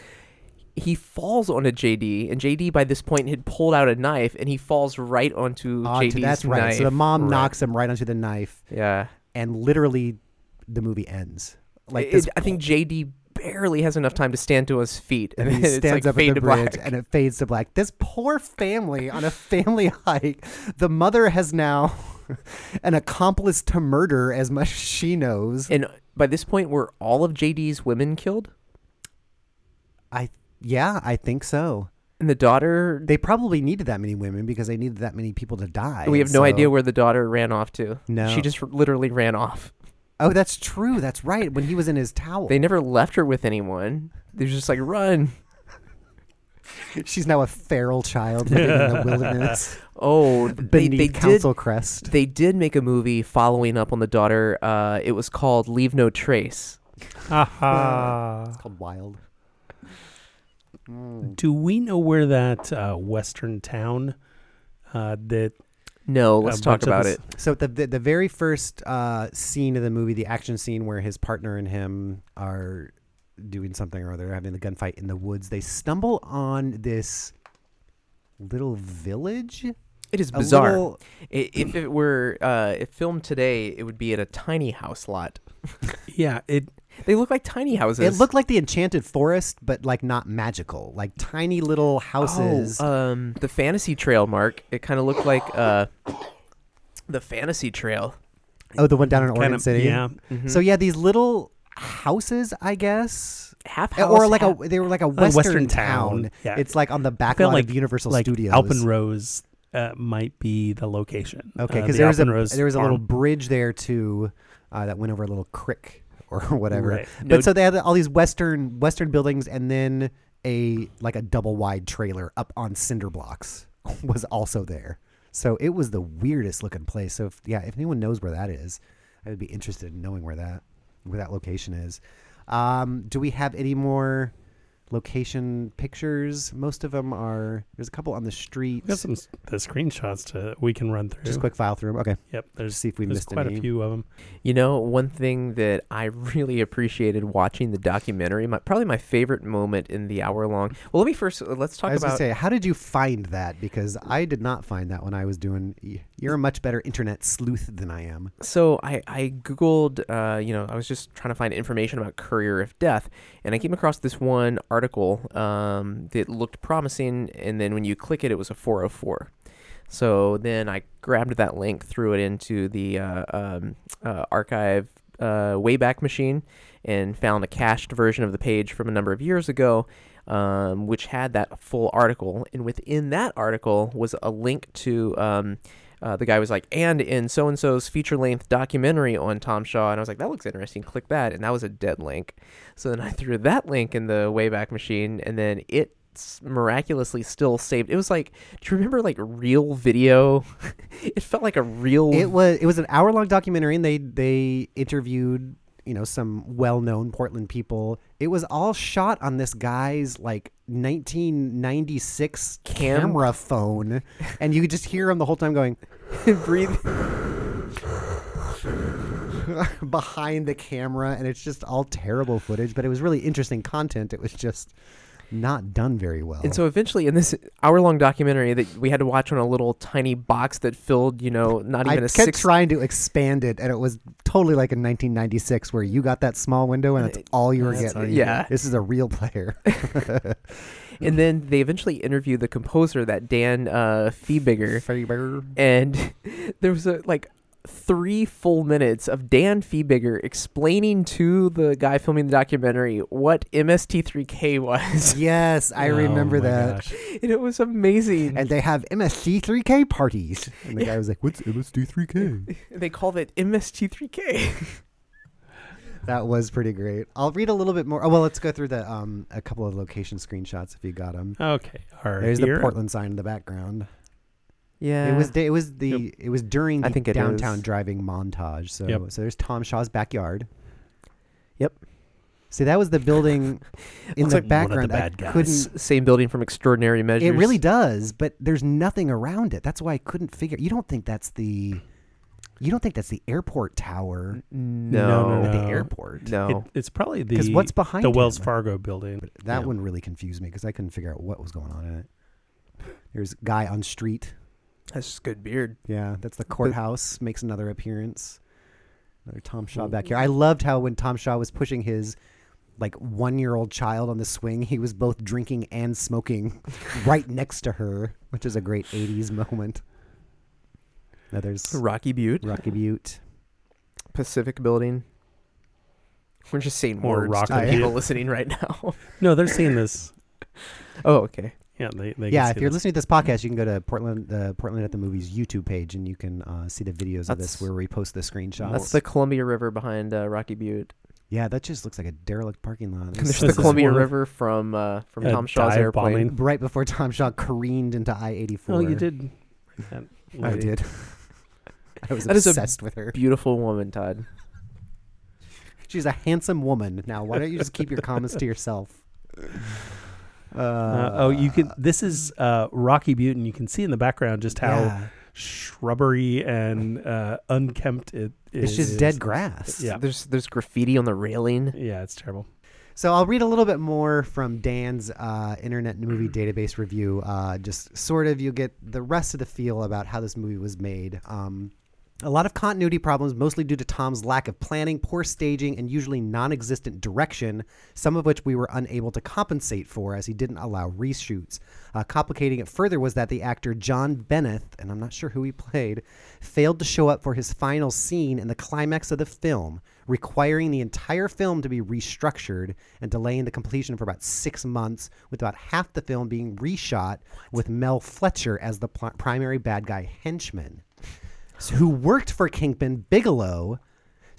[SPEAKER 5] he falls on a JD, and JD by this point had pulled out a knife, and he falls right onto ah,
[SPEAKER 1] Onto-
[SPEAKER 5] JD's
[SPEAKER 1] that's right.
[SPEAKER 5] knife.
[SPEAKER 1] So the mom
[SPEAKER 5] Right.
[SPEAKER 1] knocks him right onto the knife,
[SPEAKER 5] Yeah,
[SPEAKER 1] and literally, the movie ends. Like
[SPEAKER 5] It- I think JD barely has enough time to stand to his feet,
[SPEAKER 1] and
[SPEAKER 5] and
[SPEAKER 1] he
[SPEAKER 5] it's
[SPEAKER 1] stands
[SPEAKER 5] like
[SPEAKER 1] up
[SPEAKER 5] fade
[SPEAKER 1] at the
[SPEAKER 5] to
[SPEAKER 1] bridge,
[SPEAKER 5] black.
[SPEAKER 1] and it fades to black. This poor family on a family hike. The mother has now an accomplice to murder, as much as she knows.
[SPEAKER 5] And by this point, were all of JD's women killed?
[SPEAKER 1] I yeah, I think so.
[SPEAKER 5] And the daughter,
[SPEAKER 1] They probably needed that many women because they needed that many people to die.
[SPEAKER 5] we have no
[SPEAKER 1] so-
[SPEAKER 5] idea where the daughter ran off to.
[SPEAKER 1] No.
[SPEAKER 5] She just r- literally ran off.
[SPEAKER 1] Oh, that's true. That's right. When he was in his towel,
[SPEAKER 5] They never left her with anyone. They're just like, run.
[SPEAKER 1] she's now a feral child living in the wilderness
[SPEAKER 5] Oh, they,
[SPEAKER 1] beneath
[SPEAKER 5] they
[SPEAKER 1] Council
[SPEAKER 5] did.
[SPEAKER 1] Crest.
[SPEAKER 5] They did make a movie following up on the daughter. Uh, it was called Leave No Trace.
[SPEAKER 4] Aha.
[SPEAKER 1] It's called Wild.
[SPEAKER 4] Do we know where that uh, western town uh, that
[SPEAKER 5] No, let's talk about it.
[SPEAKER 1] So the, the the very first uh, scene of the movie, the action scene where his partner and him are doing something or other, having the gunfight in the woods, they stumble on this little village.
[SPEAKER 5] It is bizarre.
[SPEAKER 1] little-
[SPEAKER 5] I if it were uh, if filmed today, it would be at a tiny house lot.
[SPEAKER 4] Yeah, it
[SPEAKER 5] They look like tiny houses.
[SPEAKER 1] It looked like the Enchanted Forest, but like not magical, like tiny little houses.
[SPEAKER 5] Oh, um, the Fantasy Trail, Mark. It kind of looked like uh, the Fantasy Trail.
[SPEAKER 1] oh, the one down in
[SPEAKER 4] kind
[SPEAKER 1] Oregon
[SPEAKER 4] of
[SPEAKER 1] City.
[SPEAKER 4] yeah.
[SPEAKER 5] Mhm.
[SPEAKER 1] So yeah, these little houses, I guess,
[SPEAKER 5] half
[SPEAKER 1] Uh,
[SPEAKER 5] house,
[SPEAKER 1] or like
[SPEAKER 5] half-
[SPEAKER 1] a they were like a western,
[SPEAKER 4] western
[SPEAKER 1] town.
[SPEAKER 4] town, yeah.
[SPEAKER 1] It's like on the back
[SPEAKER 4] felt
[SPEAKER 1] lot
[SPEAKER 4] like-
[SPEAKER 1] of Universal
[SPEAKER 4] like
[SPEAKER 1] Studios.
[SPEAKER 4] Alpenrose uh, might be the location.
[SPEAKER 1] Okay,
[SPEAKER 4] uh,
[SPEAKER 1] because
[SPEAKER 4] the
[SPEAKER 1] there was a
[SPEAKER 4] Alpenrose
[SPEAKER 1] there was a little
[SPEAKER 4] farm.
[SPEAKER 1] bridge there too uh, that went over a little creek or whatever.
[SPEAKER 4] Right.
[SPEAKER 1] But
[SPEAKER 5] No-
[SPEAKER 1] so they had all these western western buildings and then a like a double wide trailer up on cinder blocks was also there. So it was the weirdest looking place. So if, yeah, if anyone knows where that is, I would be interested in knowing where that where that location is. Um, do we have any more location pictures? Most of them are. There's a couple on the street.
[SPEAKER 4] We got some s- the screenshots to we can run through.
[SPEAKER 1] Just quick file through 'em. Okay,
[SPEAKER 4] Yep, there's
[SPEAKER 1] see if we
[SPEAKER 4] there's
[SPEAKER 1] missed
[SPEAKER 4] quite
[SPEAKER 1] any.
[SPEAKER 4] a few of them.
[SPEAKER 5] You know, one thing that I really appreciated watching the documentary, my, probably my favorite moment in the hour long. Well, let me first uh, let's talk
[SPEAKER 1] I was
[SPEAKER 5] about.
[SPEAKER 1] gonna say, how did you find that? Because I did not find that when I was doing. y- You're a much better internet sleuth than I am.
[SPEAKER 5] so I I googled, uh, you know, I was just trying to find information about Courier of Death, and I came across this one article um, that looked promising, and then when you click it, it was a 404. So then I grabbed that link, threw it into the uh, um, uh, archive uh, Wayback Machine, and found a cached version of the page from a number of years ago, um, which had that full article. And within that article was a link to. Um, uh, the guy was like, and in so and so's feature length documentary on Tom Shaw. And I was like, that looks interesting. Click that. And that was a dead link. So then I threw that link in the Wayback Machine, and then it miraculously still saved. It was like, do you remember like real video? it felt like a real.
[SPEAKER 1] It was it was an hour long documentary, and they they interviewed you know some well known Portland people. It was all shot on this guy's like 1996
[SPEAKER 5] Cam-
[SPEAKER 1] camera phone, and you could just hear him the whole time going
[SPEAKER 5] breathe.
[SPEAKER 1] behind the camera, and it's just all terrible footage. But it was really interesting content. It was just not done very well.
[SPEAKER 5] And so eventually, in this hour-long documentary that we had to watch on a little tiny box that filled, you know, not
[SPEAKER 1] I
[SPEAKER 5] even a
[SPEAKER 1] kept
[SPEAKER 5] six.
[SPEAKER 1] trying to expand it, and it was totally like in 1996, where you got that small window, and that's all you were
[SPEAKER 5] That's
[SPEAKER 1] getting.
[SPEAKER 5] Yeah.
[SPEAKER 1] this is a real player.
[SPEAKER 5] and then they eventually interviewed the composer, that Dan uh, Fiebigger, and there was a like three full minutes of Dan Fiebigger explaining to the guy filming the documentary what MST3K was,
[SPEAKER 1] yes, I
[SPEAKER 4] Oh
[SPEAKER 1] remember that.
[SPEAKER 4] gosh.
[SPEAKER 5] and it was amazing.
[SPEAKER 1] And they have MST3K parties, and the guy was like, "What's MST3K?
[SPEAKER 5] they called it MST3K.
[SPEAKER 1] that was pretty great. I'll read a little bit more. Oh well, let's go through the um a couple of location screenshots if you got them.
[SPEAKER 4] Okay, all right.
[SPEAKER 1] There's
[SPEAKER 4] here.
[SPEAKER 1] the Portland sign in the background.
[SPEAKER 5] Yeah,
[SPEAKER 1] It was da- it was the it was during
[SPEAKER 5] I
[SPEAKER 1] the
[SPEAKER 5] think it
[SPEAKER 1] downtown
[SPEAKER 5] is.
[SPEAKER 1] driving montage. So
[SPEAKER 4] Yep.
[SPEAKER 1] so there's Tom Shaw's backyard.
[SPEAKER 5] Yep.
[SPEAKER 1] See, that was the building in
[SPEAKER 5] Looks
[SPEAKER 1] the
[SPEAKER 5] like
[SPEAKER 4] one of the
[SPEAKER 1] background. I
[SPEAKER 4] bad guys.
[SPEAKER 1] couldn't.
[SPEAKER 5] S- same building from Extraordinary Measures.
[SPEAKER 1] It really does, but there's nothing around it. That's why I couldn't figure. You don't think that's the You don't think that's the airport tower
[SPEAKER 5] No,
[SPEAKER 4] no,
[SPEAKER 1] at the
[SPEAKER 4] no.
[SPEAKER 1] airport?
[SPEAKER 5] no.
[SPEAKER 4] It, it's probably the
[SPEAKER 1] 'Cause what's behind
[SPEAKER 4] the Wells
[SPEAKER 1] him?
[SPEAKER 4] Fargo building.
[SPEAKER 1] That
[SPEAKER 4] Yeah.
[SPEAKER 1] one really confused me because I couldn't figure out what was going on in it. There's guy on street.
[SPEAKER 5] That's just good beard.
[SPEAKER 1] Yeah, that's the courthouse. Makes another appearance. Another Tom Shaw back here. I loved how when Tom Shaw was pushing his like one year old child on the swing, he was both drinking and smoking right next to her, which is a great 80s moment. Now there's
[SPEAKER 5] Rocky Butte,
[SPEAKER 1] Rocky Butte.
[SPEAKER 5] Pacific Building. We're just saying
[SPEAKER 4] More
[SPEAKER 5] words
[SPEAKER 4] Rock
[SPEAKER 5] to the
[SPEAKER 1] the
[SPEAKER 5] people listening right now.
[SPEAKER 4] No, they're seeing this.
[SPEAKER 5] oh, okay.
[SPEAKER 4] Yeah, they, they
[SPEAKER 1] Yeah,
[SPEAKER 4] can
[SPEAKER 1] if
[SPEAKER 4] see
[SPEAKER 1] you're
[SPEAKER 4] this.
[SPEAKER 1] listening to this podcast, you can go to Portland, the Portland at the Movies YouTube page, and you can uh, see the videos of this where we post the screenshots.
[SPEAKER 5] That's the Columbia River behind uh, Rocky Butte.
[SPEAKER 1] yeah, that just looks like a derelict parking lot. There's
[SPEAKER 5] there's the Columbia River from uh, from Tom Shaw's
[SPEAKER 4] dive
[SPEAKER 5] airplane.
[SPEAKER 4] bombing.
[SPEAKER 1] right before Tom Shaw careened into I-84.
[SPEAKER 4] Oh, you did.
[SPEAKER 1] I did. I was
[SPEAKER 5] That is a
[SPEAKER 1] obsessed with her.
[SPEAKER 5] Beautiful woman, Todd.
[SPEAKER 1] She's a handsome woman. Now, why don't you just keep your comments to yourself? Uh,
[SPEAKER 4] Uh, oh, you can. This is uh, Rocky Butte, and you can see in the background just how
[SPEAKER 1] yeah.
[SPEAKER 4] shrubbery and uh, unkempt it is.
[SPEAKER 1] it's just dead grass.
[SPEAKER 4] Yeah.
[SPEAKER 5] There's there's graffiti on the railing.
[SPEAKER 4] Yeah, it's terrible.
[SPEAKER 1] So I'll read a little bit more from Dan's uh, Internet Movie Database review. Uh, just sort of, you'll get the rest of the feel about how this movie was made. Um, a lot of continuity problems, mostly due to Tom's lack of planning, poor staging, and usually non existent direction, some of which we were unable to compensate for as he didn't allow reshoots. Uh, complicating it further was that the actor John Benneth, and I'm not sure who he played, failed to show up for his final scene in the climax of the film, requiring the entire film to be restructured and delaying the completion for about six months, with about half the film being reshot with Mel Fletcher as the pl- primary bad guy henchman who worked for Kingpin Bigelow.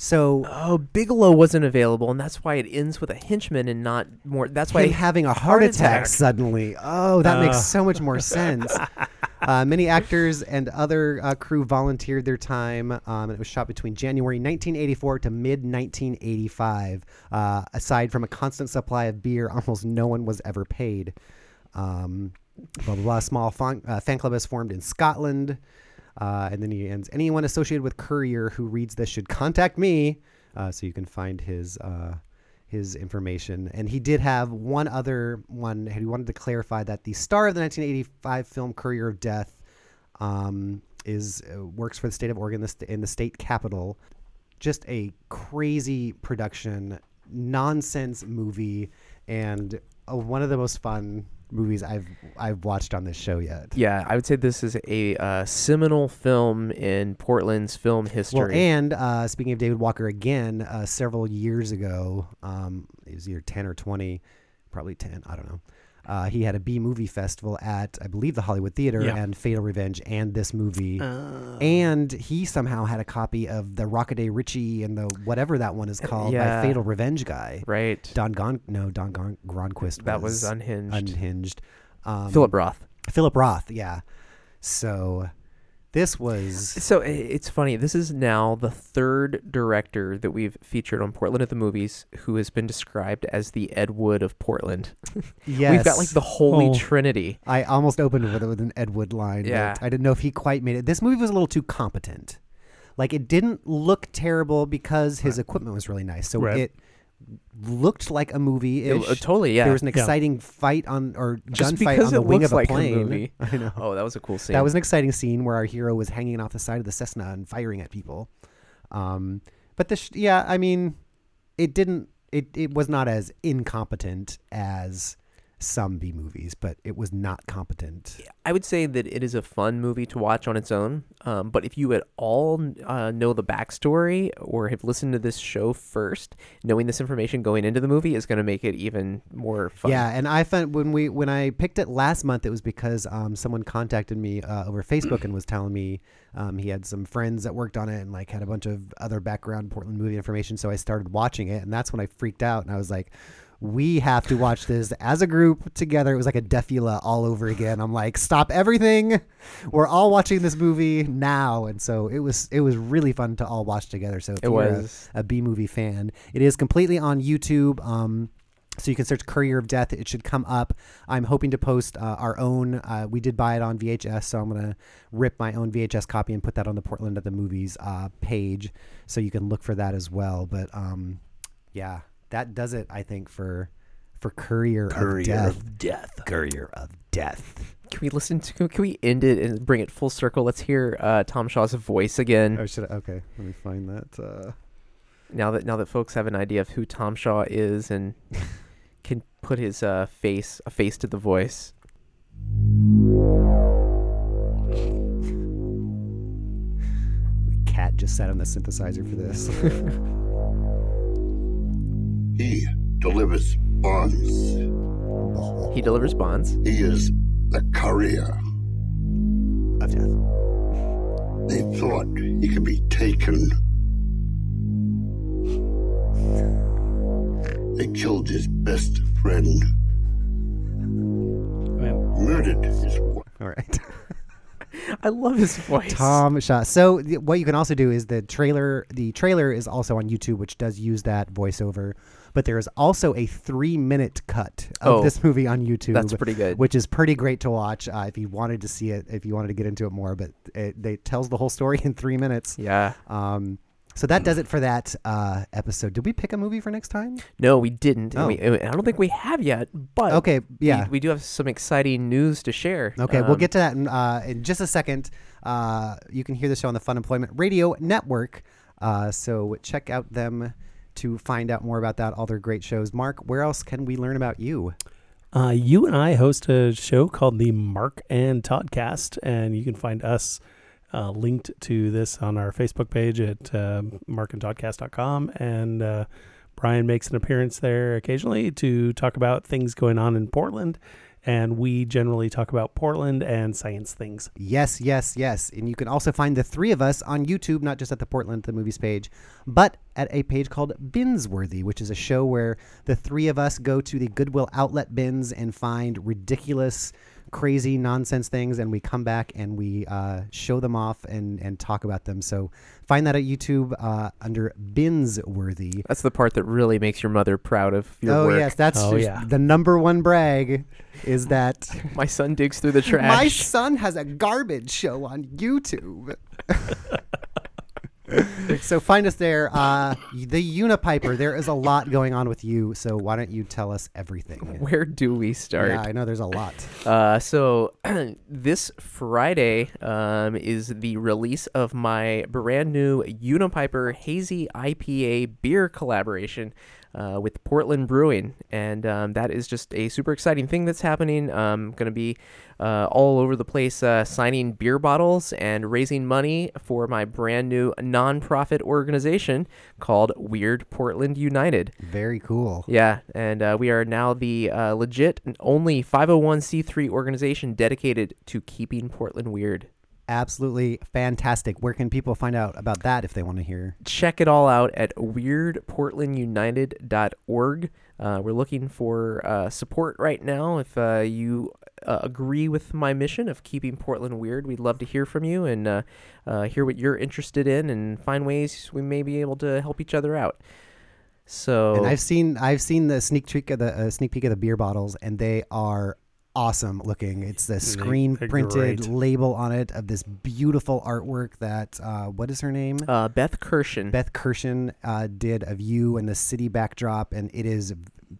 [SPEAKER 1] So
[SPEAKER 5] Oh, Bigelow wasn't available, and that's why it ends with a henchman and not more. That's why
[SPEAKER 1] him having a heart, attack,
[SPEAKER 5] attack.
[SPEAKER 1] suddenly. Oh, that
[SPEAKER 4] Uh.
[SPEAKER 1] makes so much more sense. uh, many actors and other uh, crew volunteered their time, um, and it was shot between January 1984 to mid 1985. Uh, aside from a constant supply of beer, almost no one was ever paid. Um, blah blah blah. Small fan, uh, fan club is formed in Scotland. Uh, and then he ends. Anyone associated with Courier who reads this should contact me, uh, so you can find his uh, his information. And he did have one other one. He wanted to clarify that the star of the 1985 film Courier of Death um, is uh, works for the state of Oregon, in the state capital. Just a crazy production, nonsense movie, and uh, one of the most fun movies I've I've watched on this show yet.
[SPEAKER 5] Yeah, I would say this is a uh, seminal film in Portland's film history.
[SPEAKER 1] Well, and uh, speaking of David Walker again, uh, several years ago, um, it was either 10 or 20, probably 10, I don't know. Uh, he had a B movie festival at, I believe, the Hollywood Theater
[SPEAKER 4] Yeah.
[SPEAKER 1] and Fatal Revenge and this movie.
[SPEAKER 4] Uh,
[SPEAKER 1] and he somehow had a copy of the Rockaday Richie and the whatever that one is called
[SPEAKER 5] yeah.
[SPEAKER 1] by Fatal Revenge guy.
[SPEAKER 5] right,
[SPEAKER 1] Don Gon, no, Don Gon- Gronquist.
[SPEAKER 5] that was unhinged.
[SPEAKER 1] unhinged. Um,
[SPEAKER 5] Philip Roth.
[SPEAKER 1] Philip Roth, yeah. So this was
[SPEAKER 5] So i- it's funny. This is now the third director that we've featured on Portland at the Movies who has been described as the Ed Wood of Portland.
[SPEAKER 1] yes.
[SPEAKER 5] We've got like the holy
[SPEAKER 4] Oh.
[SPEAKER 5] trinity.
[SPEAKER 1] I almost opened with, with an Ed Wood line. but
[SPEAKER 5] Yeah.
[SPEAKER 1] I didn't know if he quite made it. This movie was a little too competent. Like it didn't look terrible because his equipment was really nice. So
[SPEAKER 4] Right.
[SPEAKER 1] it looked like a movie.
[SPEAKER 5] It- uh, totally, yeah.
[SPEAKER 1] There was an
[SPEAKER 4] Yeah.
[SPEAKER 1] exciting fight on or gunfight on the wing of a
[SPEAKER 5] like a
[SPEAKER 1] plane.
[SPEAKER 5] movie.
[SPEAKER 1] I know.
[SPEAKER 5] oh, that was a cool scene.
[SPEAKER 1] That was an exciting scene where our hero was hanging off the side of the Cessna and firing at people. Um, but this, yeah, I mean, it didn't. It it was not as incompetent as some B movies, but it was not competent.
[SPEAKER 5] I would say that it is a fun movie to watch on its own. Um, but if you at all uh, know the backstory or have listened to this show first, knowing this information going into the movie is going to make it even more fun.
[SPEAKER 1] Yeah, and I found when we when I picked it last month, it was because um, someone contacted me uh, over Facebook and was telling me um, he had some friends that worked on it and like had a bunch of other background Portland movie information. So I started watching it, and that's when I freaked out and I was like, "We have to watch this as a group together." It was like a defila all over again. I'm like, "Stop everything! We're all watching this movie now!" And so it was it was really fun to all watch together. So if
[SPEAKER 5] It
[SPEAKER 1] you're a-
[SPEAKER 5] was.
[SPEAKER 1] a B movie fan. It is completely on YouTube. Um, So you can search Courier of Death. It should come up. I'm hoping to post uh, our own. Uh, we did buy it on VHS, so I'm gonna rip my own VHS copy and put that on the Portland at the Movies uh, page, so you can look for that as well. But um, yeah, that does it. I think for for Courier,
[SPEAKER 4] Courier
[SPEAKER 1] of Death.
[SPEAKER 4] of Death.
[SPEAKER 1] Courier of Death.
[SPEAKER 5] Can we listen to? Can we end it and bring it full circle? Let's hear uh, Tom Shaw's voice again.
[SPEAKER 1] Oh, should I? Okay, let me find that. Uh,
[SPEAKER 5] Now that now that folks have an idea of who Tom Shaw is and can put his uh, face a face to the voice.
[SPEAKER 1] the cat just sat on the synthesizer for this.
[SPEAKER 2] He delivers bonds.
[SPEAKER 5] He delivers bonds.
[SPEAKER 2] He is the courier.
[SPEAKER 1] of death.
[SPEAKER 2] They thought he could be taken. They killed his best friend, murdered his wife.
[SPEAKER 1] All right.
[SPEAKER 5] I love his voice.
[SPEAKER 1] Tom Shaw. So th- what you can also do is the trailer. The trailer is also on YouTube, which does use that voiceover. But there is also a three-minute cut of
[SPEAKER 5] Oh,
[SPEAKER 1] this movie on YouTube.
[SPEAKER 5] that's pretty good.
[SPEAKER 1] Which is pretty great to watch uh, if you wanted to see it, if you wanted to get into it more. But it, it tells the whole story in three minutes.
[SPEAKER 5] Yeah.
[SPEAKER 1] Um, so that does it for that uh, episode. Did we pick a movie for next time?
[SPEAKER 5] No, we didn't.
[SPEAKER 1] Oh.
[SPEAKER 5] we- I don't think we have yet. But
[SPEAKER 1] Okay,
[SPEAKER 5] we-
[SPEAKER 1] yeah.
[SPEAKER 5] we, do have some exciting news to share.
[SPEAKER 1] Okay, we'll
[SPEAKER 5] Um,
[SPEAKER 1] get to that in, uh, in just a second. Uh, you can hear the show on the Fun Employment Radio Network. Uh, so check out them to find out more about that, all their great shows. Mark, where else can we learn about you?
[SPEAKER 4] Uh, you and I host a show called the Mark and Toddcast, and you can find us uh, linked to this on our Facebook page at uh, markandtoddcast.com. And uh, Brian makes an appearance there occasionally to talk about things going on in Portland. And we generally talk about Portland and science things.
[SPEAKER 1] Yes, yes, yes. And you can also find the three of us on YouTube, not just at the Portland the Movies page, but at a page called Binsworthy, which is a show where the three of us go to the Goodwill outlet bins and find ridiculous, crazy, nonsense things, and we come back and we uh, show them off and, and talk about them. So find that at YouTube uh, under Binsworthy.
[SPEAKER 5] That's the part that really makes your mother proud of your
[SPEAKER 1] oh,
[SPEAKER 5] work.
[SPEAKER 1] yes, that's
[SPEAKER 4] Oh,
[SPEAKER 1] just
[SPEAKER 4] yeah.
[SPEAKER 1] the number one brag is that
[SPEAKER 5] My son digs through the trash.
[SPEAKER 1] My son has a garbage show on YouTube. so find us there. Uh, the Unipiper. There is a lot going on with you. So why don't you tell us everything?
[SPEAKER 5] Where do we start?
[SPEAKER 1] Yeah, I know there's a lot.
[SPEAKER 5] Uh, so this Friday um, is the release of my brand new Unipiper Hazy IPA beer collaboration uh, with Portland Brewing, and um, that is just a super exciting thing that's happening. I'm gonna be uh, all over the place uh, signing beer bottles and raising money for my brand new nonprofit organization called Weird Portland United.
[SPEAKER 1] Very cool.
[SPEAKER 5] Yeah, and uh, we are now the uh, legit and only 501c3 organization dedicated to keeping Portland weird.
[SPEAKER 1] Absolutely fantastic. Where can people find out about that if they want to hear?
[SPEAKER 5] Check it all out at weirdportlandunited.org. Uh, we're looking for uh, support right now. If uh, you uh, agree with my mission of keeping Portland weird, we'd love to hear from you and uh, uh, hear what you're interested in and find ways we may be able to help each other out. So
[SPEAKER 1] And I've seen I've seen the sneak peek of the uh, sneak peek of the beer bottles, and they are awesome looking. It's the screen
[SPEAKER 4] they're
[SPEAKER 1] printed
[SPEAKER 4] great.
[SPEAKER 1] label on it of this beautiful artwork that uh, what is her name?
[SPEAKER 5] uh, Beth Kirshen.
[SPEAKER 1] Beth Kirshen uh, did of you and the city backdrop, and it is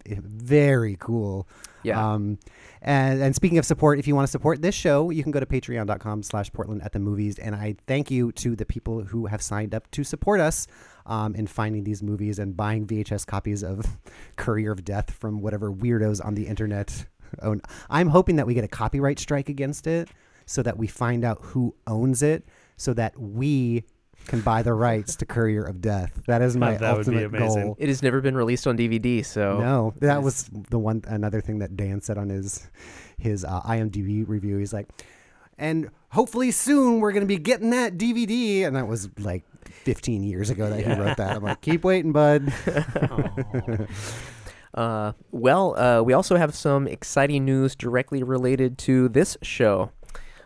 [SPEAKER 1] very cool.
[SPEAKER 5] Yeah.
[SPEAKER 1] Um, and, and speaking of support, if you want to support this show, you can go to patreon.com slash Portland at the movies. And I thank you to the people who have signed up to support us um, in finding these movies and buying VHS copies of Courier of Death from whatever weirdos on the internet own. I'm hoping that we get a copyright strike against it so that we find out who owns it so that we can buy the rights to Courier of Death. That is my
[SPEAKER 4] That would be
[SPEAKER 1] ultimate
[SPEAKER 4] amazing.
[SPEAKER 1] goal.
[SPEAKER 5] It has never been released on DVD, so
[SPEAKER 1] No, that was the one another thing that Dan said on his his uh, IMDb review. He's like, and hopefully soon we're gonna be getting that DVD, and that was like 15 years ago that he wrote that. I'm like, keep waiting, bud.
[SPEAKER 5] Uh, well, uh, we also have some exciting news directly related to this show.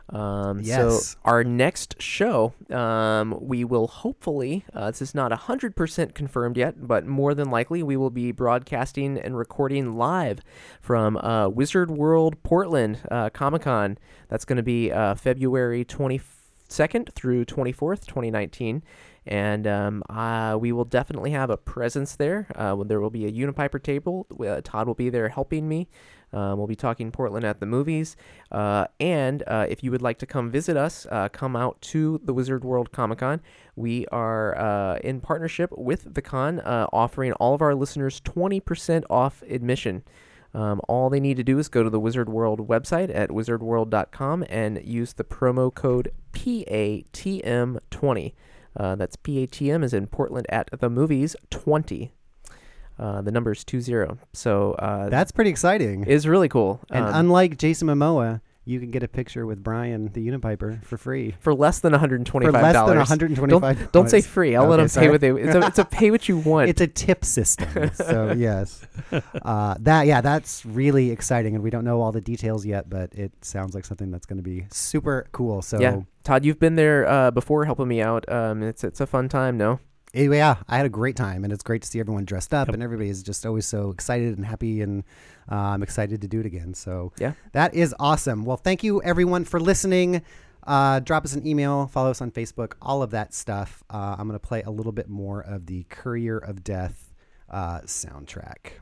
[SPEAKER 5] Um,
[SPEAKER 1] Yes.
[SPEAKER 5] So our next show, um, we will hopefully, uh, this is not 100% confirmed yet, but more than likely we will be broadcasting and recording live from uh, Wizard World Portland uh, Comic Con. That's going to be uh, February 22nd through 24th, 2019. And um, uh, we will definitely have a presence there. Uh, there will be a Unipiper table. Uh, Todd will be there helping me. Um, we'll be talking Portland at the movies. Uh, and uh, if you would like to come visit us, uh, come out to the Wizard World Comic Con. We are uh, in partnership with the con, uh, offering all of our listeners 20% off admission. Um, all they need to do is go to the Wizard World website at wizardworld.com and use the promo code PATM20. Uh, that's PATM is in Portland at the movies 20. Uh, the number is 20. So uh,
[SPEAKER 1] That's pretty exciting.
[SPEAKER 5] is really cool.
[SPEAKER 1] and
[SPEAKER 5] Um,
[SPEAKER 1] unlike Jason Momoa, you can get a picture with Brian, the Unipiper, for free.
[SPEAKER 5] for less than 125
[SPEAKER 1] For less than
[SPEAKER 5] dollars.
[SPEAKER 1] 125
[SPEAKER 5] Don't, don't say free. I'll let
[SPEAKER 1] Okay,
[SPEAKER 5] them
[SPEAKER 1] sorry.
[SPEAKER 5] pay what they. It's a, it's a pay what you want.
[SPEAKER 1] It's a tip system. so yes, uh, that yeah, that's really exciting, and we don't know all the details yet, but it sounds like something that's going to be super cool. So
[SPEAKER 5] yeah, Todd, you've been there uh, before, helping me out. Um, it's it's a fun time. No.
[SPEAKER 1] Eh, yeah, I had a great time, and it's great to see everyone dressed up,
[SPEAKER 4] Yep.
[SPEAKER 1] and everybody is just always so excited and happy, and uh, I'm excited to do it again. So
[SPEAKER 5] Yeah.
[SPEAKER 1] that is awesome. Well, thank you everyone for listening. Uh, drop us an email, follow us on Facebook, all of that stuff. Uh, I'm going to play a little bit more of the Courier of Death uh, soundtrack.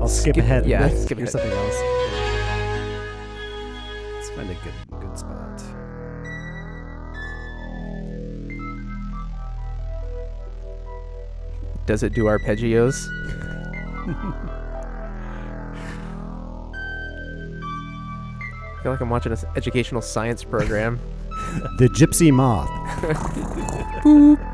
[SPEAKER 1] I'll skip,
[SPEAKER 5] Skip-
[SPEAKER 1] ahead.
[SPEAKER 5] yeah, skip ahead.
[SPEAKER 1] something else. Let's find a good good spot.
[SPEAKER 5] Does it do arpeggios? I feel like I'm watching an educational science program.
[SPEAKER 1] The Gypsy Moth.
[SPEAKER 5] Boop.